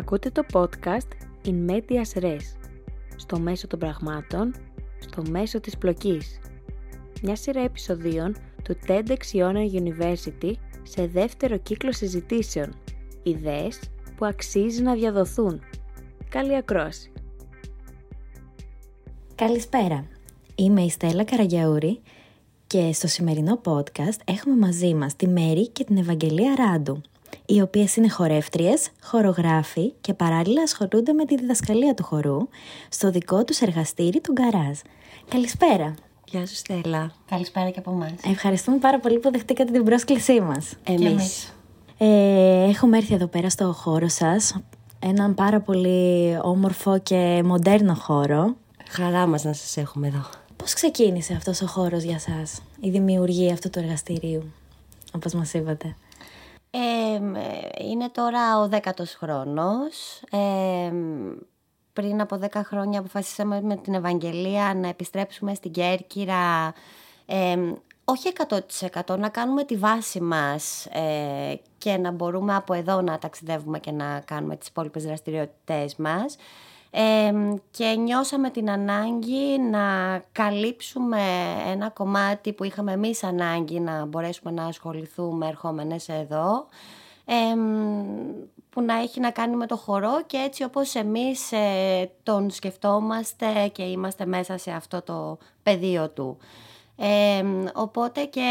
Ακούτε το podcast In Medias Res, στο μέσο των πραγμάτων, στο μέσο της πλοκής. Μια σειρά επεισοδίων του TEDx Iona University σε δεύτερο κύκλο συζητήσεων. Ιδέες που αξίζει να διαδοθούν. Καλή ακρόαση! Καλησπέρα. Είμαι η Στέλλα Καραγιαούρη και στο σημερινό podcast έχουμε μαζί μας τη Μέρη και την Ευαγγελία Ράντου, οι οποίες είναι χορεύτριες, χορογράφοι και παράλληλα ασχολούνται με τη διδασκαλία του χορού στο δικό τους εργαστήρι του Γκαράζ. Καλησπέρα. Γεια σου Στέλλα. Καλησπέρα και από εμάς. Ευχαριστούμε πάρα πολύ που δεχτήκατε την πρόσκλησή μας. Εμείς. Ε, έχουμε έρθει εδώ πέρα στο χώρο σας, έναν πάρα πολύ όμορφο και μοντέρνο χώρο. Χαρά μας να σας έχουμε εδώ. Πώς ξεκίνησε αυτός ο χώρος για σας, η δημιουργία αυτού του εργαστηρίου, όπως μας είπατε; Ε, είναι τώρα ο δέκατος χρόνος. Ε, πριν από δέκα χρόνια αποφασίσαμε με την Ευαγγελία να επιστρέψουμε στην Κέρκυρα ε, όχι 100% να κάνουμε τη βάση μας ε, και να μπορούμε από εδώ να ταξιδεύουμε και να κάνουμε τις υπόλοιπες δραστηριότητες μας. Ε, και νιώσαμε την ανάγκη να καλύψουμε ένα κομμάτι που είχαμε εμείς ανάγκη να μπορέσουμε να ασχοληθούμε ερχόμενες εδώ που να έχει να κάνει με το χορό και έτσι όπως εμείς ε, τον σκεφτόμαστε και είμαστε μέσα σε αυτό το πεδίο του. οπότε και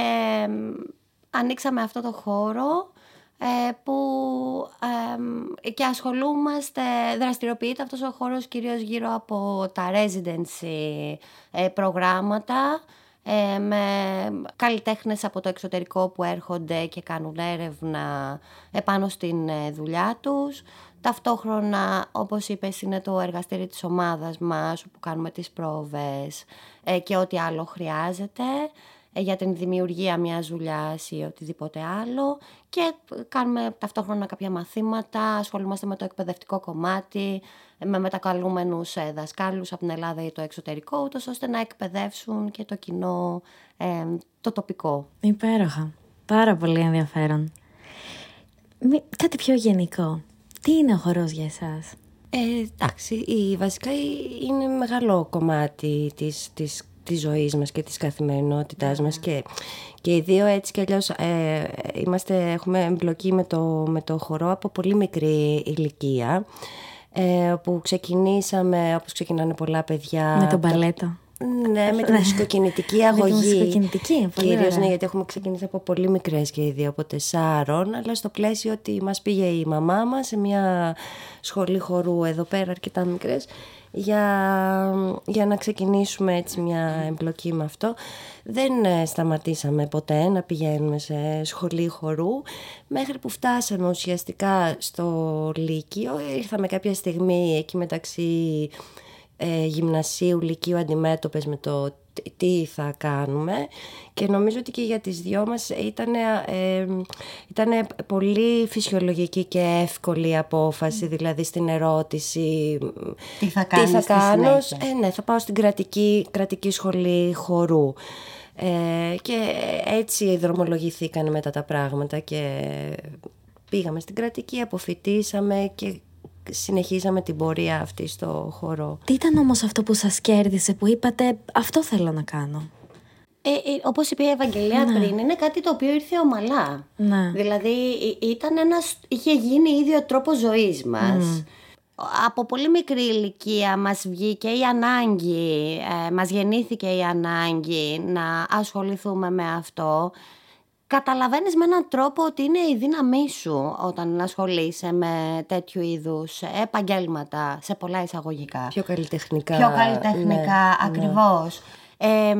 ανοίξαμε αυτό το χώρο ε, που και ασχολούμαστε, δραστηριοποιείται αυτός ο χώρος κυρίως γύρω από τα residency ε, προγράμματα ε, με καλλιτέχνες από το εξωτερικό που έρχονται και κάνουν έρευνα επάνω στην δουλειά τους. Ταυτόχρονα, όπως είπες, είναι το εργαστήρι της ομάδας μας, όπου κάνουμε τις πρόβες και ό,τι άλλο χρειάζεται. Ε, για την δημιουργία μιας δουλειάς ή οτιδήποτε άλλο και κάνουμε ταυτόχρονα κάποια μαθήματα, ασχολούμαστε με το εκπαιδευτικό κομμάτι, με μετακαλούμενους ε, δασκάλους από την Ελλάδα ή το εξωτερικό, ούτως ώστε να εκπαιδεύσουν και το κοινό, ε, το τοπικό. Υπέροχα. Πάρα πολύ ενδιαφέρον. Κάτι πιο γενικό. Τι είναι ο χορός για εσάς; Ε, εντάξει, η, βασικά είναι μεγάλο κομμάτι της, της της ζωής μας και της καθημερινότητάς μας και, και οι δύο έτσι κι αλλιώς ε, είμαστε, έχουμε εμπλοκή με το, με το χορό από πολύ μικρή ηλικία ε, που ξεκινήσαμε όπως ξεκινάνε πολλά παιδιά με τον παλέτο. Ναι, με την μουσικοκινητική αγωγή. Με την μουσικοκινητική, Κυρίως, ναι, γιατί έχουμε ξεκινήσει από πολύ μικρές και οι δύο, από τεσσάρων, αλλά στο πλαίσιο ότι μας πήγε η μαμά μας σε μια σχολή χορού εδώ πέρα, αρκετά μικρές, για, για να ξεκινήσουμε έτσι μια εμπλοκή με αυτό. Δεν ε, σταματήσαμε ποτέ να πηγαίνουμε σε σχολή χορού μέχρι που φτάσαμε ουσιαστικά στο Λύκειο. Ήρθαμε κάποια στιγμή εκεί μεταξύ ε, γυμνασίου, λυκείου αντιμέτωπες με το τι θα κάνουμε και νομίζω ότι και για τις δυο μας ήταν, ε, ήταν πολύ φυσιολογική και εύκολη απόφαση, δηλαδή στην ερώτηση τι θα, τι θα κάνω. Ε, ναι, θα πάω στην κρατική, κρατική σχολή χορού. Ε, και έτσι δρομολογηθήκαν μετά τα πράγματα και πήγαμε στην κρατική, αποφυτίσαμε και συνεχίζαμε την πορεία αυτή στο χώρο. Τι ήταν όμως αυτό που σας κέρδισε, που είπατε αυτό θέλω να κάνω. Ε, ε, όπως είπε η Ευαγγελία ναι. πριν, είναι κάτι το οποίο ήρθε ομαλά. Ναι. Δηλαδή ήταν ένας, είχε γίνει ήδη ο τρόπος ζωής μας. Από πολύ μικρή ηλικία μας βγήκε η ανάγκη, ε, μας γεννήθηκε η ανάγκη να ασχοληθούμε με αυτό καταλαβαίνεις με έναν τρόπο ότι είναι η δύναμή σου όταν ασχολείσαι με τέτοιου είδους επαγγέλματα σε πολλά εισαγωγικά. Πιο καλλιτεχνικά. Πιο καλλιτεχνικά, ναι, ακριβώς. Ε,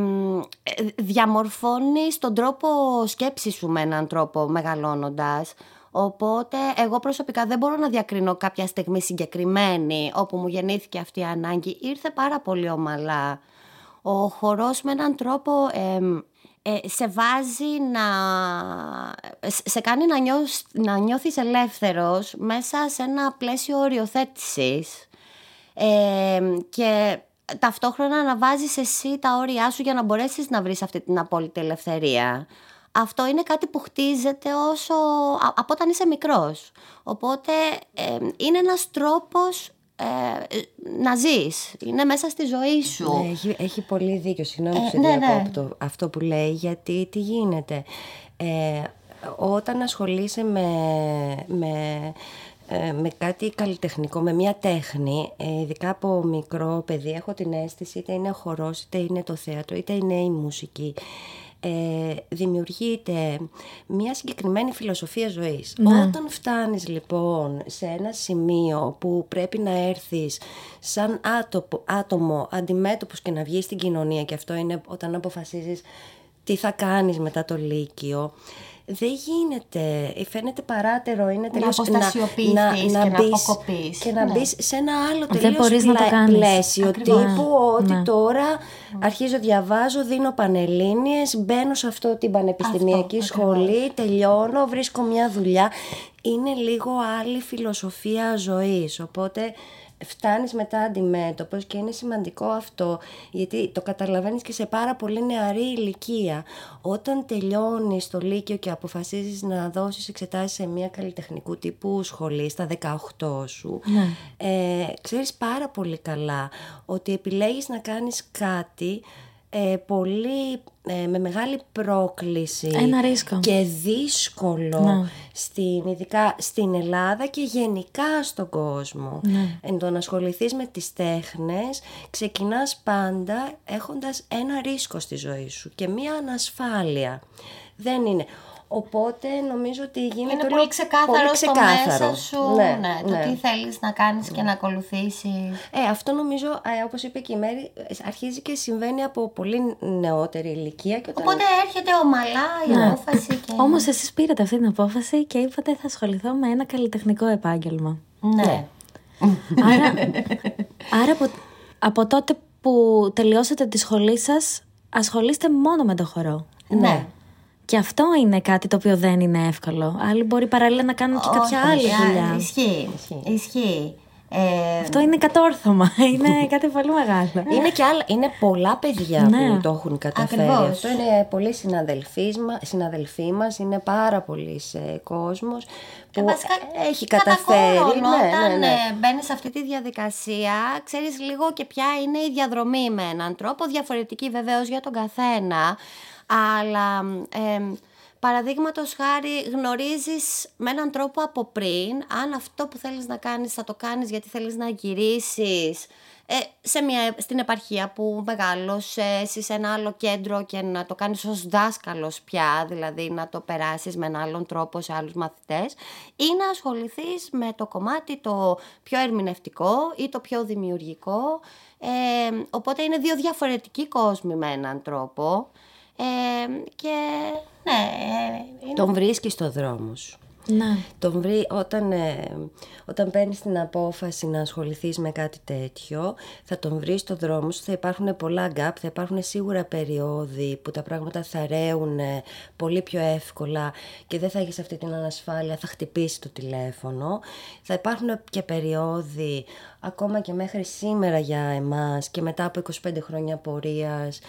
διαμορφώνεις τον τρόπο σκέψης σου με έναν τρόπο μεγαλώνοντας. Οπότε εγώ προσωπικά δεν μπορώ να διακρίνω κάποια στιγμή συγκεκριμένη όπου μου γεννήθηκε αυτή η ανάγκη. Ήρθε πάρα πολύ ομαλά. Ο χορός με έναν τρόπο ε, σε βάζει να... σε κάνει να, νιώθεις, να νιώθεις ελεύθερος μέσα σε ένα πλαίσιο οριοθέτησης ε, και ταυτόχρονα να βάζεις εσύ τα όρια σου για να μπορέσεις να βρεις αυτή την απόλυτη ελευθερία. αυτό είναι κάτι που χτίζεται όσο, από όταν είσαι μικρός. Οπότε ε, είναι ένας τρόπος ε, να ζεις, είναι μέσα στη ζωή σου. Ναι, έχει, έχει πολύ δίκιο, συγγνώμη που ε, ναι, ναι. αυτό που λέει, γιατί τι γίνεται. Ε, όταν ασχολείσαι με, με, ε, με κάτι καλλιτεχνικό, με μια τέχνη, ε, ειδικά από μικρό παιδί, έχω την αίσθηση είτε είναι χορός, είτε είναι το θέατρο, είτε είναι η μουσική, ε, δημιουργείται μια συγκεκριμένη φιλοσοφία ζωής. Ναι. Όταν φτάνεις λοιπόν σε ένα σημείο που πρέπει να έρθεις σαν άτομο, άτομο αντιμέτωπος και να βγεις στην κοινωνία και αυτό είναι όταν αποφασίζεις τι θα κάνεις μετά το Λύκειο δεν γίνεται, φαίνεται παράτερο, είναι τελείως να, να, να, να, μπεις, και να μπεις σε ένα άλλο τελείως πλα... πλαίσιο Ακριβώς. τύπου ότι ναι. τώρα αρχίζω διαβάζω, δίνω πανελλήνιες, μπαίνω σε αυτό την πανεπιστημιακή αυτό, σχολή, τελειώνω, βρίσκω μια δουλειά. Είναι λίγο άλλη φιλοσοφία ζωής, οπότε φτάνεις μετά αντιμέτωπος και είναι σημαντικό αυτό γιατί το καταλαβαίνεις και σε πάρα πολύ νεαρή ηλικία. Όταν τελειώνεις το Λύκειο και αποφασίζεις να δώσεις εξετάσεις σε μια καλλιτεχνικού τύπου σχολή στα 18 σου, ναι. ε, ξέρεις πάρα πολύ καλά ότι επιλέγεις να κάνεις κάτι ε, πολύ ε, με μεγάλη πρόκληση Ένα ρίσκο. και δύσκολο ναι. στην, ειδικά στην Ελλάδα και γενικά στον κόσμο. Ναι. Εν το να ασχοληθείς με τις τέχνες ξεκινάς πάντα έχοντας ένα ρίσκο στη ζωή σου και μία ανασφάλεια. Δεν είναι. Οπότε νομίζω ότι γίνεται Είναι πολύ ξεκάθαρο, πολύ ξεκάθαρο. στο μέσα σου ναι, ναι, το ναι. τι θέλεις να κάνεις και να ακολουθήσεις. Ε, αυτό νομίζω, ε, όπως είπε και η Μέρη, αρχίζει και συμβαίνει από πολύ νεότερη ηλικία. Και όταν... Οπότε έρχεται ομαλά η ναι. απόφαση. Και... Όμως εσείς πήρατε αυτή την απόφαση και είπατε θα ασχοληθώ με ένα καλλιτεχνικό επάγγελμα. Ναι. ναι. άρα άρα από, από τότε που τελειώσατε τη σχολή σας, ασχολείστε μόνο με το χορό. Ναι. Και αυτό είναι κάτι το οποίο δεν είναι εύκολο. Άλλοι μπορεί παράλληλα να κάνουν και κάποια άλλη δουλειά. Ισχύει. Ισχύει. Ε, αυτό είναι κατόρθωμα. Είναι κάτι πολύ μεγάλο. Είναι, και άλλα, είναι πολλά παιδιά ναι. που το έχουν καταφέρει. Ακριβώς. Αυτό είναι πολλοί συναδελφοί μας, είναι πάρα πολλοί κόσμος που βασικά, έχει καταφέρει. Ναι, όταν ναι, ναι. Ε, μπαίνεις σε αυτή τη διαδικασία, ξέρεις λίγο και ποια είναι η διαδρομή με έναν τρόπο. Διαφορετική βεβαίως για τον καθένα αλλά ε, παραδείγματος χάρη γνωρίζεις με έναν τρόπο από πριν αν αυτό που θέλεις να κάνεις θα το κάνεις γιατί θέλεις να γυρίσεις ε, σε μια, στην επαρχία που μεγάλωσε σε ένα άλλο κέντρο και να το κάνεις ως δάσκαλος πια, δηλαδή να το περάσεις με έναν άλλον τρόπο σε άλλους μαθητές ή να ασχοληθείς με το κομμάτι το πιο ερμηνευτικό ή το πιο δημιουργικό. Ε, οπότε είναι δύο διαφορετικοί κόσμοι με έναν τρόπο και ναι. Είναι... Τον βρίσκεις στο δρόμο σου. Ναι. Τον βρει, όταν, ε, όταν παίρνεις την απόφαση να ασχοληθείς με κάτι τέτοιο, θα τον βρεις στο δρόμο σου. Θα υπάρχουν πολλά γκάπ, θα υπάρχουν σίγουρα περιόδοι που τα πράγματα θα ρέουν πολύ πιο εύκολα και δεν θα έχεις αυτή την ανασφάλεια, θα χτυπήσει το τηλέφωνο. Θα υπάρχουν και περιόδοι ακόμα και μέχρι σήμερα για εμάς και μετά από 25 χρόνια πορείας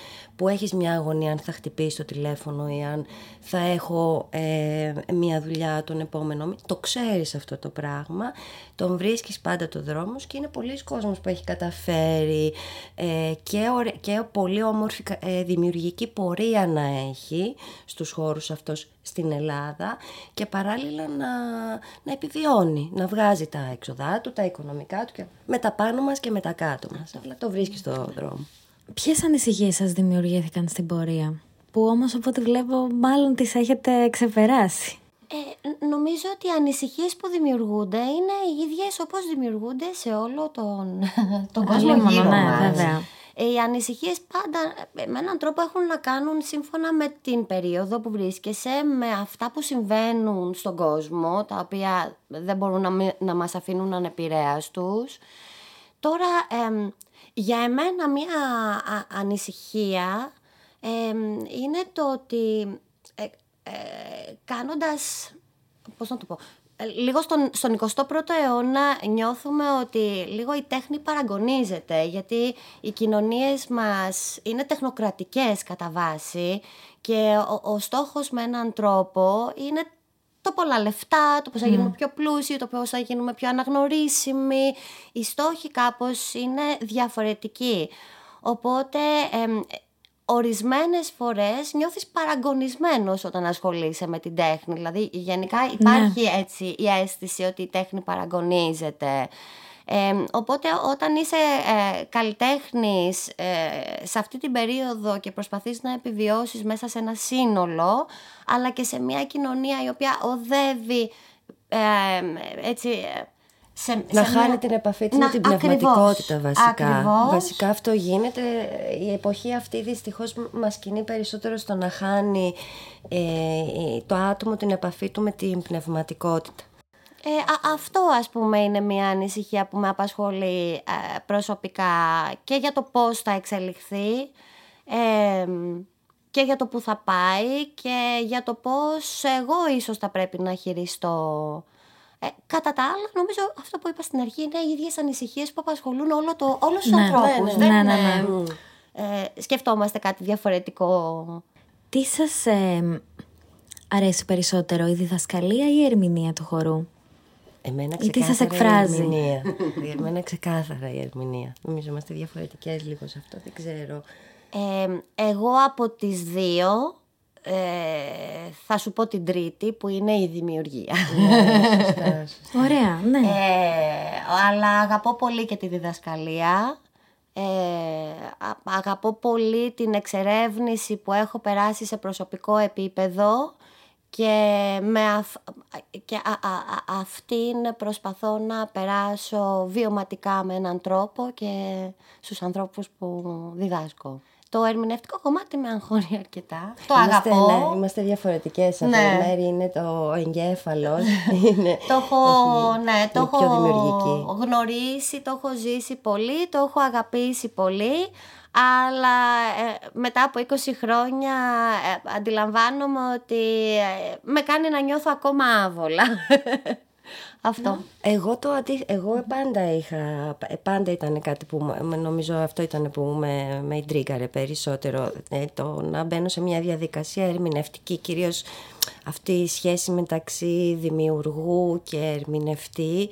που έχεις μια αγωνία αν θα χτυπήσεις το τηλέφωνο ή αν θα έχω ε, μια δουλειά τον επόμενο μήνα. Το ξέρεις αυτό το πράγμα, τον βρίσκεις πάντα το δρόμο και είναι πολλοί κόσμος που έχει καταφέρει ε, και, και πολύ όμορφη ε, δημιουργική πορεία να έχει στους χώρους αυτός στην Ελλάδα και παράλληλα να, να επιβιώνει, να βγάζει τα έξοδά του, τα οικονομικά του και με τα πάνω μας και με τα κάτω μας. Αλλά το βρίσκεις στο δρόμο. Ποιες ανησυχίες σας δημιουργήθηκαν στην πορεία, που όμως από ό,τι βλέπω μάλλον τις έχετε ξεπεράσει; Ε, νομίζω ότι οι ανησυχίες που δημιουργούνται είναι οι ίδιες όπως δημιουργούνται σε όλο τον, τον κόσμο γύρω ναι, μας. Βέβαια. Ε, οι ανησυχίες πάντα ε, με έναν τρόπο έχουν να κάνουν σύμφωνα με την περίοδο που βρίσκεσαι, με αυτά που συμβαίνουν στον κόσμο, τα οποία δεν μπορούν να, να μας αφήνουν ανεπηρέαστους. Τώρα, για εμένα μία ανησυχία είναι το ότι ε, κάνοντας, πώς να το πω, λίγο στον, στον 21ο αιώνα νιώθουμε ότι λίγο η τέχνη παραγωνίζεται γιατί οι κοινωνίες μας είναι τεχνοκρατικές κατά βάση και ο, ο στόχος με έναν τρόπο είναι το πολλά λεφτά, το πώς θα γίνουμε πιο πλούσιοι, το πώς θα γίνουμε πιο αναγνωρίσιμοι. Οι στόχοι κάπως είναι διαφορετικοί. Οπότε ορισμένες φορές νιώθεις παραγωνισμένος όταν ασχολείσαι με την τέχνη. Δηλαδή γενικά υπάρχει Ναι. έτσι η αίσθηση ότι η τέχνη παραγωνίζεται. Ε, οπότε όταν είσαι ε, καλλιτέχνης ε, σε αυτή την περίοδο και προσπαθείς να επιβιώσεις μέσα σε ένα σύνολο αλλά και σε μια κοινωνία η οποία οδεύει ε, έτσι, ε, σε, Να σε χάνει μια- την επαφή της Να- με την ακριβώς, πνευματικότητα βασικά. ακριβώς. Βασικά αυτό γίνεται. Η εποχή αυτή δυστυχώς μας κινεί περισσότερο στο να χάνει ε, το άτομο την επαφή του με την πνευματικότητα. Ε, α- αυτό ας πούμε είναι μια ανησυχία που με απασχολεί ε, προσωπικά και για το πώς θα εξελιχθεί ε, και για το που θα πάει και για το πώς εγώ ίσως θα πρέπει να χειριστώ. Ε, κατά τα άλλα, νομίζω αυτό που είπα στην αρχή είναι οι ίδιες ανησυχίες που απασχολούν όλο το, όλους τους Ναι, ανθρώπους. ναι, Δεν ναι, ναι, είναι, ε, σκεφτόμαστε κάτι διαφορετικό. Τι σας ε, αρέσει περισσότερο, η διδασκαλία ή η ερμηνεία του χορού; Εμένα Ή τι σας ξεκάθαρα εκφράζει. η ερμηνεία. Εμένα ξεκάθαρα η ερμηνεία. Νομίζω είμαστε διαφορετικές λίγο σε αυτό, δεν ξέρω. Ε, εγώ από τις δύο ε, θα σου πω την τρίτη που είναι η δημιουργία. Σωστά, σωστά. Ωραία, ναι. Ε, αλλά αγαπώ πολύ και τη διδασκαλία. Ε, α- αγαπώ πολύ την εξερεύνηση που έχω περάσει σε προσωπικό επίπεδο και, με αυ- και α, α, α- αυτήν προσπαθώ να περάσω βιωματικά με έναν τρόπο και στους ανθρώπους που διδάσκω. Το ερμηνευτικό κομμάτι με αγχώνει αρκετά. Το Είμαστε, αγαπώ. ναι, είμαστε διαφορετικές. Αυτό Ναι. η Μέρη είναι το εγκέφαλος. είναι, Το έχω, έχει- ναι, το είναι πιο έχω δημιουργική. γνωρίσει, το έχω ζήσει πολύ, το έχω αγαπήσει πολύ, αλλά ε, μετά από 20 χρόνια ε, αντιλαμβάνομαι ότι ε, με κάνει να νιώθω ακόμα άβολα. Αυτό. Εγώ το αντί... Εγώ πάντα είχα, ε, πάντα ήταν κάτι που με- με- νομίζω αυτό ήταν που με, με ιντρίγαρε περισσότερο. Ε, το να μπαίνω σε μια διαδικασία ερμηνευτική, κυρίως αυτή η σχέση μεταξύ δημιουργού και ερμηνευτή,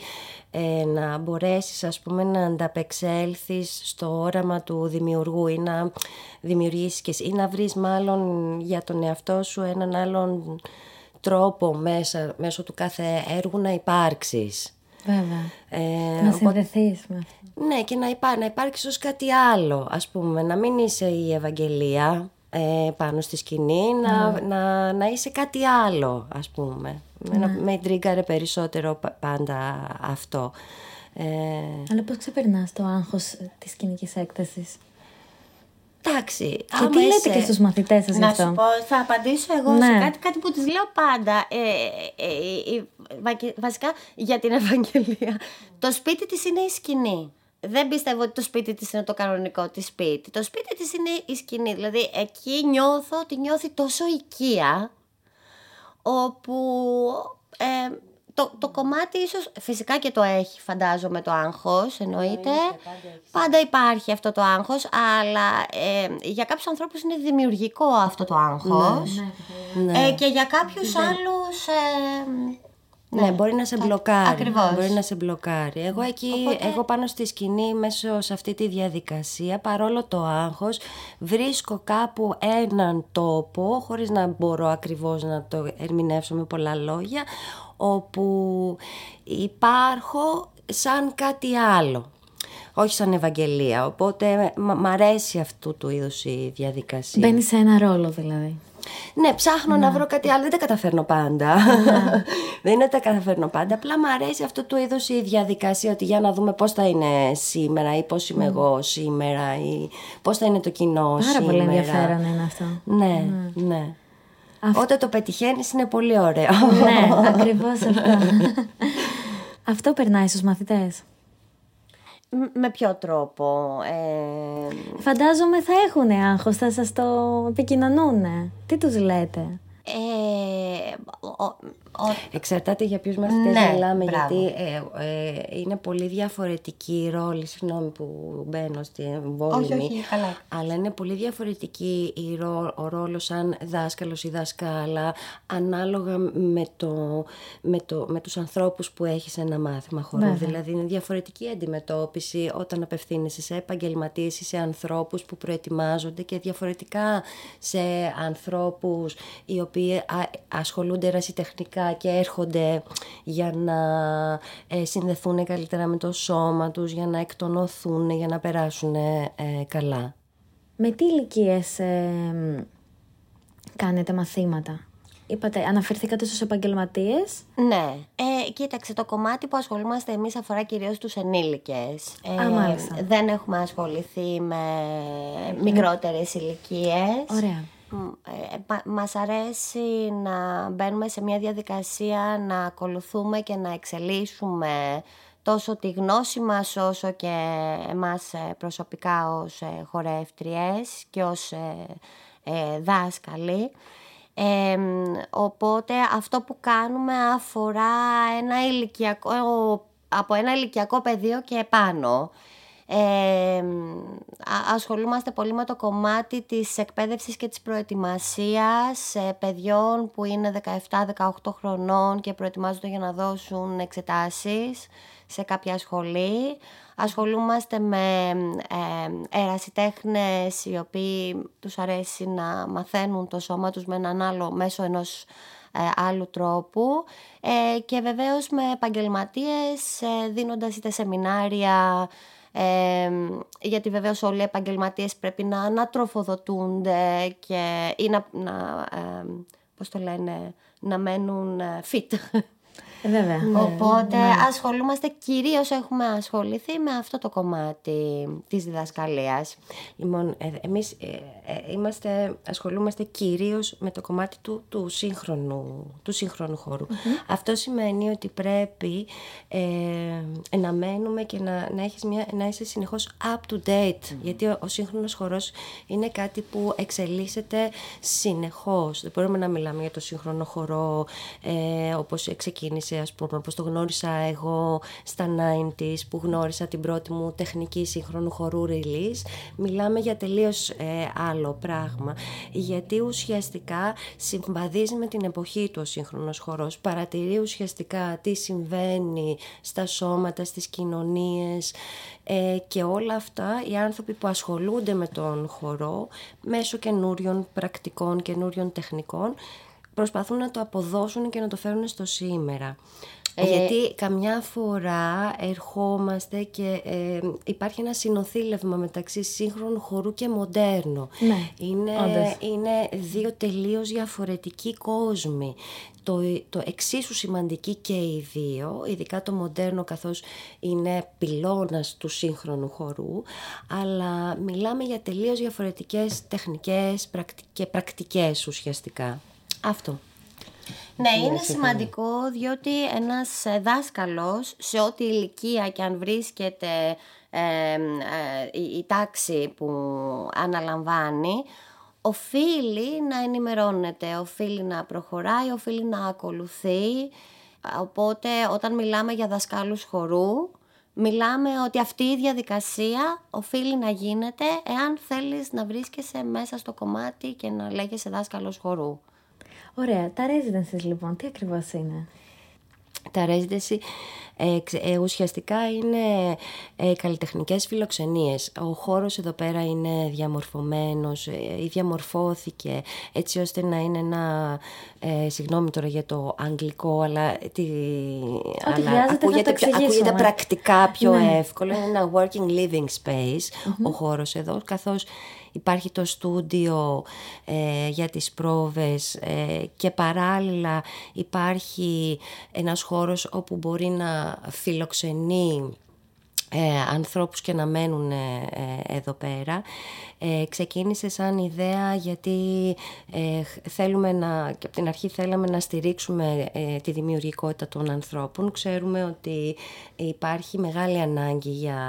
ε, να μπορέσεις ας πούμε να ανταπεξέλθεις στο όραμα του δημιουργού ή να δημιουργήσεις και εσύ, ή να βρεις μάλλον για τον εαυτό σου έναν άλλον τρόπο μέσα, μέσω του κάθε έργου να υπάρξεις. Βέβαια. Ε, να οπότε- συνδεθείς με αυτό. ναι, και να, υπά, να υπάρξεις ως κάτι άλλο, ας πούμε, να μην είσαι η Ευαγγελία ε, πάνω στη σκηνή, να, να, να είσαι κάτι άλλο, ας πούμε. Με, με τρίγκαρε περισσότερο πα- πάντα αυτό. Ε, Αλλά πώς ξεπερνάς το άγχος της σκηνικής έκτασης. Εντάξει, Και άμα τι λέτε είσαι- και στους μαθητές σας γι' Να αυτό; σου πω, θα απαντήσω εγώ Ναι. σε κάτι, κάτι που τις λέω πάντα. Ε, ε, ε, ε, βα- βασικά για την Ευαγγελία. Το σπίτι της είναι η σκηνή. Δεν πιστεύω ότι το σπίτι της είναι το κανονικό της σπίτι. Το σπίτι της είναι η σκηνή. Δηλαδή εκεί νιώθω ότι νιώθει τόσο οικία όπου ε, το, το κομμάτι ίσως φυσικά και το έχει φαντάζομαι το άγχος εννοείται. Πάντα υπάρχει αυτό το άγχος αλλά ε, για κάποιους ανθρώπους είναι δημιουργικό αυτό το άγχος. Ε, και για κάποιους άλλους ε, Ναι, μπορεί να σε μπλοκάρει. ακριβώς. Μπορεί να σε μπλοκάρει. Εγώ εκεί, εγώ πάνω στη σκηνή, μέσω σε αυτή τη διαδικασία, παρόλο το άγχος, βρίσκω κάπου έναν τόπο, χωρίς να μπορώ ακριβώς να το ερμηνεύσω με πολλά λόγια, όπου υπάρχω σαν κάτι άλλο. Όχι σαν Ευαγγελία. Οπότε μ' μ' αρέσει αυτού του είδους η διαδικασία. Μπαίνεις σε ένα ρόλο δηλαδή. Ναι, ψάχνω να βρω κάτι άλλο. Δεν τα καταφέρνω πάντα. Δεν είναι ότι τα καταφέρνω πάντα. Απλά μου αρέσει αυτού του είδου η διαδικασία ότι για να δούμε πώς θα είναι σήμερα ή πώς είμαι εγώ σήμερα ή πώς θα είναι το κοινό Πάρα σήμερα. πολύ ενδιαφέρον είναι αυτό. Ναι, ναι. Όταν το πετυχαίνεις είναι πολύ ωραίο. ναι, ακριβώς αυτό. αυτό περνάει στους μαθητές. Μ- με ποιο τρόπο ε, Φαντάζομαι θα έχουν άγχος, θα σας το επικοινωνούν. Τι τους λέτε; Ε, ο- Εξαρτάται για ποιους μαθητές Ναι, μιλάμε, μπράβο. γιατί ε, ε, είναι πολύ διαφορετική η ρόλη, συγγνώμη που μπαίνω στην βόλυμη, Όχι, όχι, καλά. αλλά είναι πολύ διαφορετική η ρο, ο ρόλος σαν δάσκαλος ή δασκάλα, ανάλογα με, το, με, το, με τους ανθρώπους που έχεις ένα μάθημα χορού. Βέβαια. Δηλαδή είναι διαφορετική αντιμετώπιση όταν απευθύνεσαι σε επαγγελματίες ή σε ανθρώπους που προετοιμάζονται και διαφορετικά σε ανθρώπους οι οποίοι α- ασχολούνται ερασιτεχνικά και έρχονται για να ε, συνδεθούν καλύτερα με το σώμα τους, για να εκτονωθούν, για να περάσουν ε, καλά. Με τι ηλικίες κάνετε μαθήματα; Είπατε, αναφερθήκατε στους επαγγελματίες; Ναι. Ε, κοίταξε, το κομμάτι που ασχολούμαστε εμείς αφορά κυρίως τους ενήλικες. Ε, Α, μάλιστα. δεν έχουμε ασχοληθεί με μικρότερες ηλικίες. Ωραία. Μ, ε, μα- μας αρέσει να μπαίνουμε σε μια διαδικασία να ακολουθούμε και να εξελίσσουμε τόσο τη γνώση μας όσο και εμάς ε, προσωπικά ως ε, χορεύτριες και ως ε, ε, δάσκαλοι. Ε, μ, οπότε αυτό που κάνουμε αφορά ένα ηλικιακό, από ένα ηλικιακό πεδίο και επάνω. Ε, α- ασχολούμαστε πολύ με το κομμάτι της εκπαίδευσης και της προετοιμασίας ε, παιδιών που είναι 17-18 χρονών και προετοιμάζονται για να δώσουν εξετάσεις σε κάποια σχολή. Ασχολούμαστε με ε, ερασιτέχνες οι οποίοι τους αρέσει να μαθαίνουν το σώμα τους με έναν άλλο μέσω ενός ε, άλλου τρόπου ε, και βεβαίως με επαγγελματίες ε, δίνοντας είτε σεμινάρια ε, γιατί βεβαίως όλοι οι επαγγελματίες πρέπει να ανατροφοδοτούνται και, ή να, να ε, πώς το λένε, να μένουν ε, fit. Ε, βέβαια. Οπότε ασχολούμαστε, κυρίως έχουμε ασχοληθεί με αυτό το κομμάτι της διδασκαλίας. Λοιπόν, ε, εμείς ε, ε, είμαστε, ασχολούμαστε κυρίως με το κομμάτι του, του, σύγχρονου, του σύγχρονου χώρου. Αυτό σημαίνει ότι πρέπει ε, να μένουμε και να, να, έχεις μια, να είσαι συνεχώς up to date. Γιατί ο, ο σύγχρονος χορός είναι κάτι που εξελίσσεται συνεχώς. Δεν μπορούμε να μιλάμε για το σύγχρονο χορό ε, όπως ξεκίνησε, ας πούμε, όπως το γνώρισα εγώ στα 90s που γνώρισα την πρώτη μου τεχνική σύγχρονου χορού release. Μιλάμε για τελείως ε, άλλο πράγμα. Γιατί ουσιαστικά συμβαδίζει με την εποχή του ο σύγχρονος χορός. Παρατηρεί ουσιαστικά τι συμβαίνει στα σώματα, στις κοινωνίες ε, και όλα αυτά οι άνθρωποι που ασχολούνται με τον χορό μέσω καινούριων πρακτικών, καινούριων τεχνικών προσπαθούν να το αποδώσουν και να το φέρουν στο σήμερα. Γιατί καμιά φορά ερχόμαστε και ε, υπάρχει ένα συνοθήλευμα μεταξύ σύγχρονου χορού και μοντέρνο. Ναι, είναι, όντως. είναι δύο τελείως διαφορετικοί κόσμοι. Το, το εξίσου σημαντική και οι δύο, ειδικά το μοντέρνο καθώς είναι πυλώνας του σύγχρονου χορού, αλλά μιλάμε για τελείως διαφορετικές τεχνικές πρακτι- και πρακτικές ουσιαστικά. Αυτό. Ναι, είναι σημαντικό διότι ένας ε, δάσκαλος σε ό,τι ηλικία και αν βρίσκεται ε, ε, η, η τάξη που αναλαμβάνει οφείλει να ενημερώνεται, οφείλει να προχωράει, οφείλει να ακολουθεί. Οπότε όταν μιλάμε για δασκάλους χορού, μιλάμε ότι αυτή η διαδικασία οφείλει να γίνεται εάν θέλεις να βρίσκεσαι μέσα στο κομμάτι και να λέγεσαι δάσκαλος χορού. Ωραία. Τα residences λοιπόν, τι ακριβώς είναι; Τα residency ε, ξε- ε, ουσιαστικά είναι ε, καλλιτεχνικές φιλοξενίες. Ο χώρος εδώ πέρα είναι διαμορφωμένος ε, ή διαμορφώθηκε έτσι ώστε να είναι ένα, ε, συγγνώμη τώρα για το αγγλικό, αλλά, τι, αλλά χρειάζεται θα ακούγεται, το πιο- ακούγεται εξηγήσουμε. πρακτικά πιο Ναι. εύκολο. Είναι ένα working living space ο χώρος εδώ, καθώς υπάρχει το στούντιο ε, για τις πρόβες ε, και παράλληλα υπάρχει ένας χώρος όπου μπορεί να φιλοξενεί ε, ανθρώπους και να μένουν ε, ε, εδώ πέρα. Ε, ξεκίνησε σαν ιδέα γιατί ε, θέλουμε να, και από την αρχή θέλαμε να στηρίξουμε τη δημιουργικότητα των ανθρώπων. Ξέρουμε ότι υπάρχει μεγάλη ανάγκη για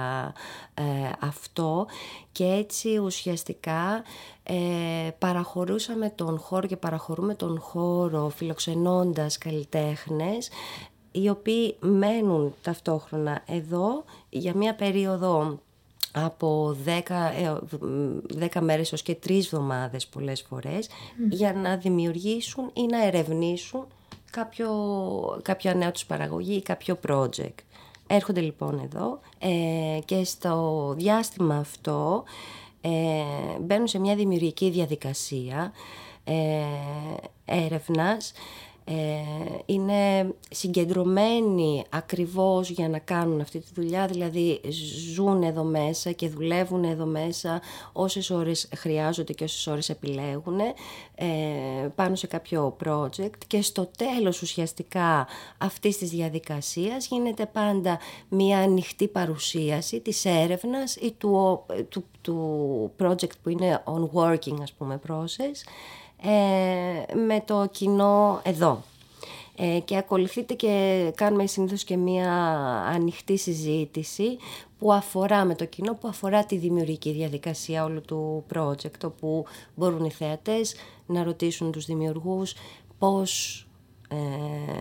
αυτό και έτσι ουσιαστικά παραχωρούσαμε τον χώρο και παραχωρούμε τον χώρο φιλοξενώντας καλλιτέχνες οι οποίοι μένουν ταυτόχρονα εδώ για μία περίοδο από 10, 10 μέρες ως και 3 εβδομάδες πολλές φορές για να δημιουργήσουν ή να ερευνήσουν κάποιο, κάποια νέα τους παραγωγή ή κάποιο project. Έρχονται λοιπόν εδώ ε, και στο διάστημα αυτό ε, μπαίνουν σε μια δημιουργική διαδικασία ε, έρευνας ε, είναι συγκεντρωμένοι ακριβώς για να κάνουν αυτή τη δουλειά, δηλαδή ζουν εδώ μέσα και δουλεύουν εδώ μέσα όσες ώρες χρειάζονται και όσες ώρες επιλέγουν ε, πάνω σε κάποιο project και στο τέλος ουσιαστικά αυτής της διαδικασίας γίνεται πάντα μια ανοιχτή παρουσίαση της έρευνας ή του, του, του project που είναι on working ας πούμε process ε, με το κοινό εδώ. Ε, και ακολουθείται και κάνουμε συνήθως και μία ανοιχτή συζήτηση που αφορά με το κοινό, που αφορά τη δημιουργική διαδικασία όλου του project, όπου μπορούν οι θεατές να ρωτήσουν τους δημιουργούς πώς ε,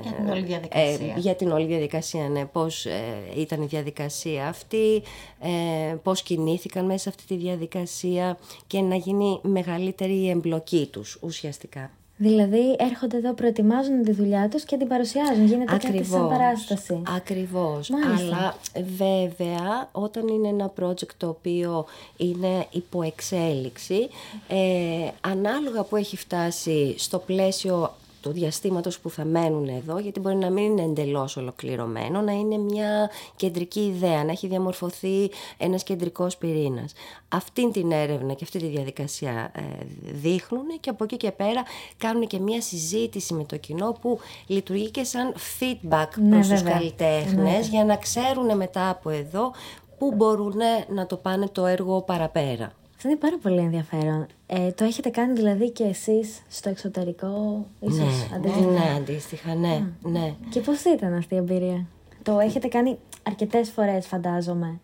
για την όλη διαδικασία. Ε, για την όλη διαδικασία, ναι. Πώς ε, ήταν η διαδικασία αυτή, ε, πώς κινήθηκαν μέσα σε αυτή τη διαδικασία και να γίνει μεγαλύτερη η εμπλοκή τους ουσιαστικά. Δηλαδή έρχονται εδώ, προετοιμάζουν τη δουλειά τους και την παρουσιάζουν. Γίνεται Ακριβώς. κάτι σαν παράσταση. Ακριβώς. Αλλά βέβαια όταν είναι ένα project το οποίο είναι υπό εξέλιξη, ε, ανάλογα που έχει φτάσει στο πλαίσιο του διαστήματος που θα μένουν εδώ, γιατί μπορεί να μην είναι εντελώς ολοκληρωμένο, να είναι μια κεντρική ιδέα, να έχει διαμορφωθεί ένας κεντρικός πυρήνας. Αυτή την έρευνα και αυτή τη διαδικασία ε, δείχνουν και από εκεί και πέρα κάνουν και μια συζήτηση με το κοινό που λειτουργεί και σαν feedback ναι, προς τους καλλιτέχνες ναι. για να ξέρουν μετά από εδώ πού μπορούν να το πάνε το έργο παραπέρα. Αυτό είναι πάρα πολύ ενδιαφέρον. Ε, το έχετε κάνει δηλαδή και εσείς στο εξωτερικό, ίσως ναι, αντίστοιχα; Ναι, αντίστοιχα, ναι, ναι. Και πώς ήταν αυτή η εμπειρία; Το έχετε κάνει αρκετές φορές φαντάζομαι.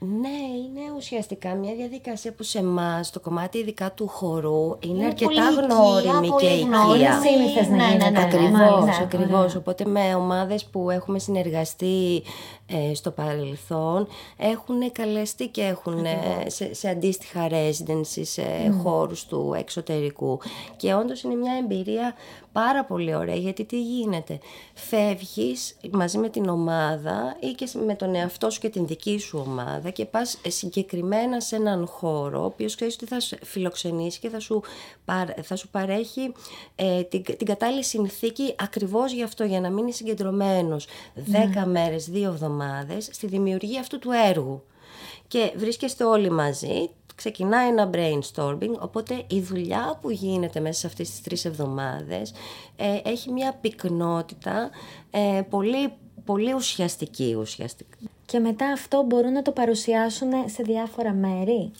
Ναι, είναι ουσιαστικά μια διαδικασία που σε εμάς το κομμάτι ειδικά του χορού είναι, αρκετά γνώριμη και οικία. Είναι να ναι, ναι, Ακριβώς, ακριβώς. Οπότε με ομάδες που έχουμε συνεργαστεί ε, στο παρελθόν έχουν καλεστεί και έχουν σε, σε αντίστοιχα residency σε mm. χώρους του εξωτερικού. Και όντως είναι μια εμπειρία πάρα πολύ ωραία γιατί τι γίνεται. Φεύγεις μαζί με την ομάδα ή και με τον εαυτό σου και την δική σου ομάδα και πας ε, συγκεκριμένα σε έναν χώρο, ο οποίος ξέρεις ότι θα φιλοξενήσει και θα σου, θα σου παρέχει ε, την, την κατάλληλη συνθήκη ακριβώς γι' αυτό, για να μείνεις συγκεντρωμένος 10 ναι. μέρες, δύο εβδομάδες στη δημιουργία αυτού του έργου. Και βρίσκεστε όλοι μαζί, ξεκινάει ένα brainstorming, οπότε η δουλειά που γίνεται μέσα σε αυτές τις τρεις εβδομάδες ε, έχει μια πυκνότητα ε, πολύ, πολύ ουσιαστική ουσιαστικά και μετά αυτό μπορούν να το παρουσιάσουν σε διάφορα μέρη;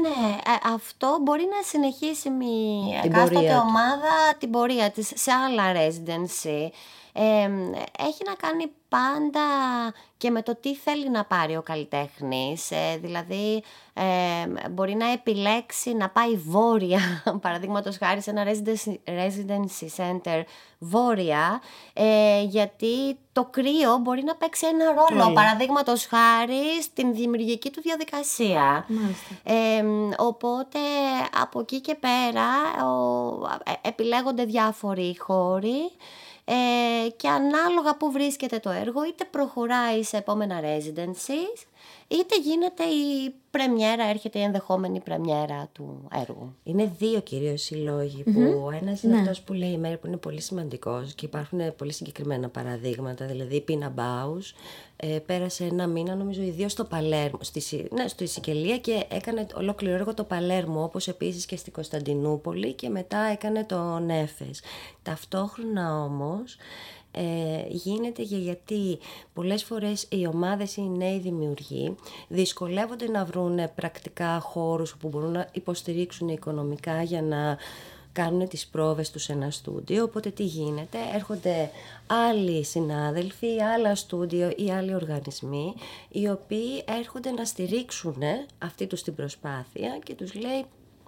Ναι, ε, αυτό μπορεί να συνεχίσει μια εκάστοτε ομάδα την πορεία της σε άλλα residency. έχει να κάνει πάντα και με το τι θέλει να πάρει ο καλλιτέχνης. Ε, δηλαδή, μπορεί να επιλέξει να πάει βόρεια, παραδείγματος χάρη σε ένα residency center βόρεια, ε, γιατί το κρύο μπορεί να παίξει ένα ρόλο, παραδείγματος χάρη στην δημιουργική του διαδικασία. οπότε, από εκεί και πέρα, ε, επιλέγονται διάφοροι χώροι ε, και ανάλογα που βρίσκεται το έργο είτε προχωράει σε επόμενα residencies είτε γίνεται η πρεμιέρα, έρχεται η ενδεχόμενη πρεμιέρα του έργου. Είναι δύο κυρίως οι λογοι που ένας είναι ναι. αυτός που λέει η μέρη που είναι πολύ σημαντικός και υπάρχουν πολύ συγκεκριμένα παραδείγματα, δηλαδή η Πίνα Μπάους ε, πέρασε ένα μήνα νομίζω ιδίως στο Παλέρμο, στη, ναι, στη Σικελία και έκανε ολόκληρο έργο το Παλέρμο όπως επίσης και στη Κωνσταντινούπολη και μετά έκανε το Νέφες. Ταυτόχρονα όμως ε, γίνεται για γιατί πολλές φορές οι ομάδες ή οι νέοι δημιουργοί δυσκολεύονται να βρουν πρακτικά χώρους που μπορούν να υποστηρίξουν οικονομικά για να κάνουν τις πρόβες τους σε ένα στούντιο, οπότε τι γίνεται, έρχονται άλλοι συνάδελφοι, άλλα στούντιο ή άλλοι οργανισμοί, οι οποίοι έρχονται να στηρίξουν αυτή τους την προσπάθεια και τους λέει,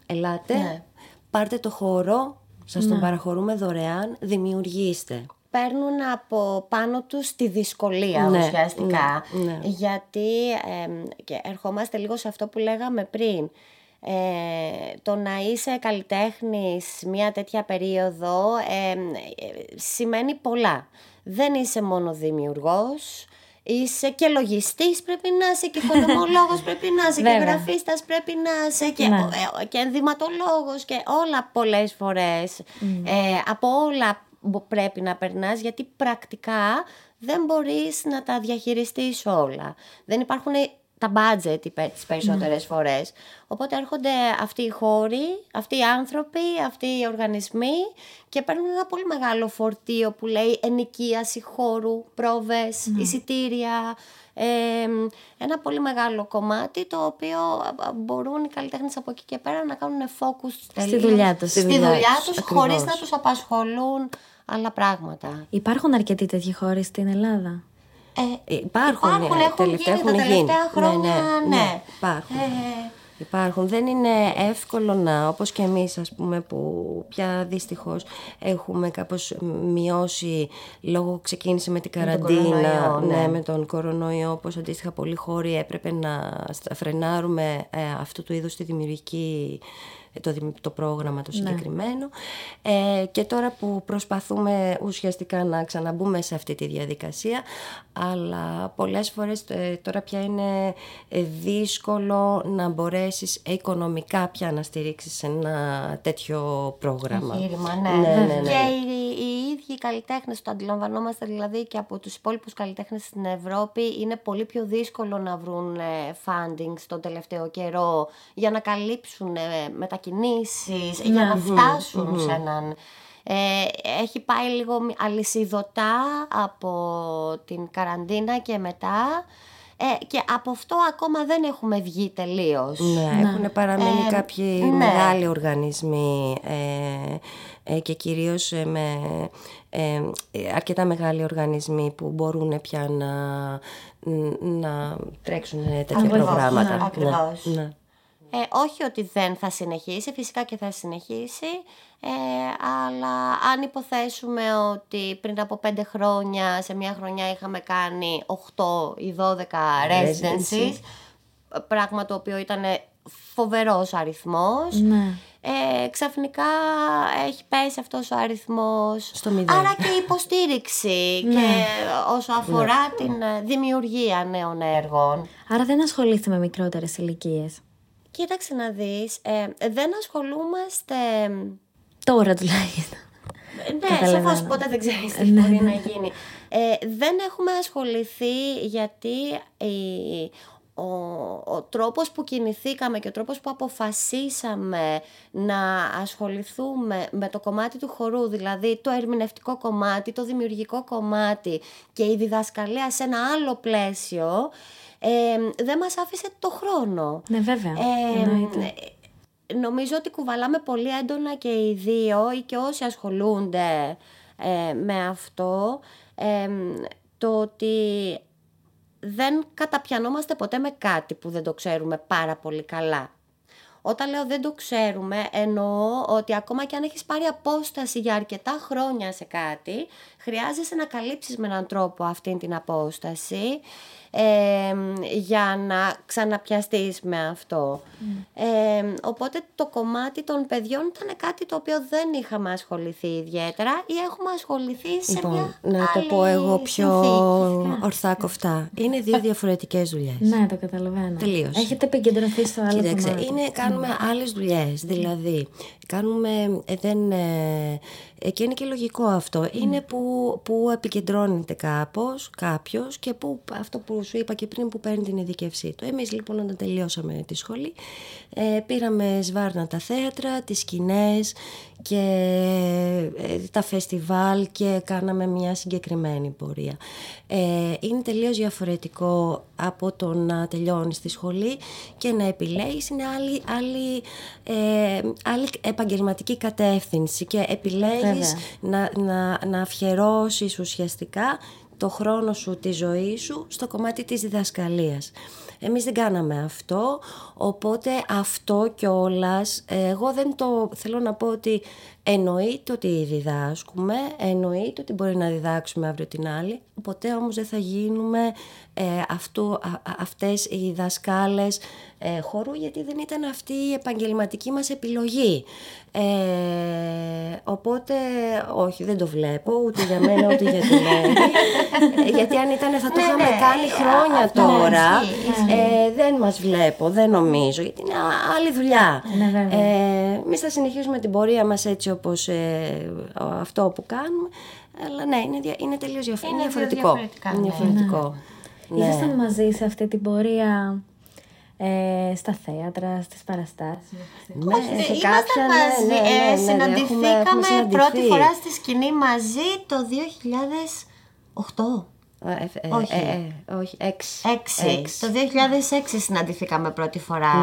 ελάτε, Ναι. πάρτε το χώρο, σας τον παραχωρούμε δωρεάν, δημιουργήστε. Παίρνουν από πάνω τους τη δυσκολία Ναι, ουσιαστικά. ναι, ναι. Γιατί εμ, και ερχόμαστε λίγο σε αυτό που λέγαμε πριν. Ε, το να είσαι καλλιτέχνης μια τέτοια περίοδο εμ, ε, σημαίνει πολλά. Δεν είσαι μόνο δημιουργός, είσαι και λογιστής πρέπει να είσαι και οικονομολόγος πρέπει να είσαι και Βέβαια. γραφίστας πρέπει να είσαι και, Ναι. ε, και ενδυματολόγος και όλα πολλές φορές ε, από όλα μπο- πρέπει να περνάς γιατί πρακτικά δεν μπορείς να τα διαχειριστείς όλα. Δεν υπάρχουν τα budget οι πε- τις περισσότερες φορές. Οπότε έρχονται αυτοί οι χώροι, αυτοί οι άνθρωποι, αυτοί οι οργανισμοί και παίρνουν ένα πολύ μεγάλο φορτίο που λέει ενοικίαση χώρου, πρόβες, εισιτήρια, ε, ένα πολύ μεγάλο κομμάτι το οποίο α, α, μπορούν οι καλλιτέχνες από εκεί και πέρα να κάνουν focus τελείως δουλειά τους. Στη Στη δουλειά, δουλειά τους τους, χωρίς ακριβώς. να τους απασχολούν άλλα πράγματα. Υπάρχουν αρκετοί τέτοιοι χώροι στην Ελλάδα; Ε, Υπάρχουν, Υπάρχουν, ε, έχουν τελευταία γίνει τα έχουν γίνει. τελευταία χρόνια, ναι. Υπάρχουν. Ε, Υπάρχουν. Δεν είναι εύκολο να, όπως και εμείς ας πούμε που πια δυστυχώς έχουμε κάπως μειώσει λόγω ξεκίνησε με την τον καραντίνα, κορονοϊό, ναι. ναι, με τον κορονοϊό, όπως αντίστοιχα πολλοί χώροι έπρεπε να στα- φρενάρουμε ε, αυτού του είδους τη δημιουργική το, δημι- το πρόγραμμα το συγκεκριμένο ε, και τώρα που προσπαθούμε ουσιαστικά να ξαναμπούμε σε αυτή τη διαδικασία αλλά πολλές φορές ε, τώρα πια είναι ε, δύσκολο να μπορέσεις οικονομικά πια να στηρίξεις ένα τέτοιο πρόγραμμα. Εγχείρημα, ναι. Ναι, ναι, ναι. Και οι, οι ίδιοι οι καλλιτέχνες, το αντιλαμβανόμαστε δηλαδή και από τους υπόλοιπους καλλιτέχνες στην Ευρώπη, είναι πολύ πιο δύσκολο να βρουν ε, funding στον τελευταίο καιρό για να καλύψουν ε, μετακινήσεις, για να φτάσουν σε έναν. Ε, έχει πάει λίγο μη- αλυσιδωτά από την καραντίνα και μετά ε, και από αυτό ακόμα δεν έχουμε βγει τελείως. Ναι, έχουν παραμείνει Ε, κάποιοι ναι. μεγάλοι οργανισμοί ε, ε, και κυρίως ε, με ε, ε, αρκετά μεγάλοι οργανισμοί που μπορούν πια να, να τρέξουν τέτοια Ακριβώς, προγράμματα. ναι, ακριβώς. Ναι. Ε, όχι ότι δεν θα συνεχίσει, φυσικά και θα συνεχίσει, ε, αλλά αν υποθέσουμε ότι πριν από πέντε χρόνια, σε μια χρονιά είχαμε κάνει 8 ή 12 residencies, πράγμα το οποίο ήταν φοβερός αριθμός, Ναι. ε, ξαφνικά έχει πέσει αυτός ο αριθμός. Στο μηδέν. Άρα και υποστήριξη και όσο αφορά την ε, δημιουργία νέων έργων. Άρα δεν ασχολείστε με μικρότερες ηλικίες. Κοίταξε να δεις, ε, δεν ασχολούμαστε... Τώρα τουλάχιστον. Ναι, Καταλαβαίνω. σαφώς ποτέ δεν ξέρεις τι Ναι, μπορεί ναι. να γίνει. Ε, δεν έχουμε ασχοληθεί γιατί η- ο, ο τρόπος που κινηθήκαμε και ο τρόπος που αποφασίσαμε να ασχοληθούμε με το κομμάτι του χορού, δηλαδή το ερμηνευτικό κομμάτι, το δημιουργικό κομμάτι και η διδασκαλία σε ένα άλλο πλαίσιο, ε, δεν μας άφησε το χρόνο. Ναι, βέβαια. Ε, Εννοείται. ε, νομίζω ότι κουβαλάμε πολύ έντονα και οι δύο ή και όσοι ασχολούνται ε, με αυτό ε, το ότι δεν καταπιανόμαστε ποτέ με κάτι που δεν το ξέρουμε πάρα πολύ καλά. Όταν λέω δεν το ξέρουμε, εννοώ ότι ακόμα και αν έχεις πάρει απόσταση για αρκετά χρόνια σε κάτι, χρειάζεσαι να καλύψεις με έναν τρόπο αυτή την απόσταση ε, για να ξαναπιαστείς με αυτό. Ε, οπότε το κομμάτι των παιδιών ήταν κάτι το οποίο δεν είχαμε ασχοληθεί ιδιαίτερα ή έχουμε ασχοληθεί σε Λοιπόν, μια να το άλλη πω εγώ πιο συνθήκη. ορθά κοφτά. Είναι δύο διαφορετικές δουλειές. Ναι, το καταλαβαίνω. Τελείως. Έχετε επικεντρωθεί στο άλλο Κοίταξε, κομμάτι. είναι, κάνουμε άλλες δουλειές, δηλαδή κάνουμε, ε, δεν, ε, ε, και είναι και λογικό αυτό, είναι που, που επικεντρώνεται κάπως, κάποιος και που αυτό που σου είπα και πριν που παίρνει την ειδικευσή του. Εμείς λοιπόν όταν τελειώσαμε τη σχολή ε, πήραμε σβάρνα τα θέατρα, τις σκηνές και ε, τα φεστιβάλ και κάναμε μια συγκεκριμένη πορεία. Ε, είναι τελείως διαφορετικό από το να τελειώνεις τη σχολή και να επιλέγεις είναι άλλη, άλλη, ε, άλλη επαγγελματική κατεύθυνση και επιλέγεις να, να, να αφιερώσεις ουσιαστικά το χρόνο σου, τη ζωή σου στο κομμάτι της διδασκαλίας. Εμείς δεν κάναμε αυτό, οπότε αυτό κιόλας, εγώ δεν το θέλω να πω ότι εννοείται ότι διδάσκουμε, εννοείται ότι μπορεί να διδάξουμε αύριο την άλλη, ποτέ όμως δεν θα γίνουμε ε, αυτού, αυτές οι δασκάλες ε, χορού γιατί δεν ήταν αυτή η επαγγελματική μας επιλογή. Ε, οπότε, όχι, δεν το βλέπω ούτε για μένα ούτε για την Μέρη. Ε, γιατί αν ήταν θα το ναι, είχαμε ναι, κάνει χρόνια τώρα. Ε, δεν μας βλέπω, δεν νομίζω, γιατί είναι άλλη δουλειά. Ναι, ε, εμείς θα συνεχίσουμε την πορεία μας έτσι όπως ε, αυτό που κάνουμε. Αλλά ναι, είναι, είναι τελείως διαφορετικό. Είναι διαφορετικό. Ναι. Ήσασταν μαζί σε αυτή την πορεία ε, στα θέατρα, στις παραστάσεις; Ναι, Όχι, σε κάποια, μαζί. Ναι, ναι, ναι, ε, συναντηθήκαμε πρώτη φορά στη σκηνή μαζί το 2008. Ε, ε, όχι. Ε, όχι, έξι. έξι. Το 2006 συναντηθήκαμε πρώτη φορά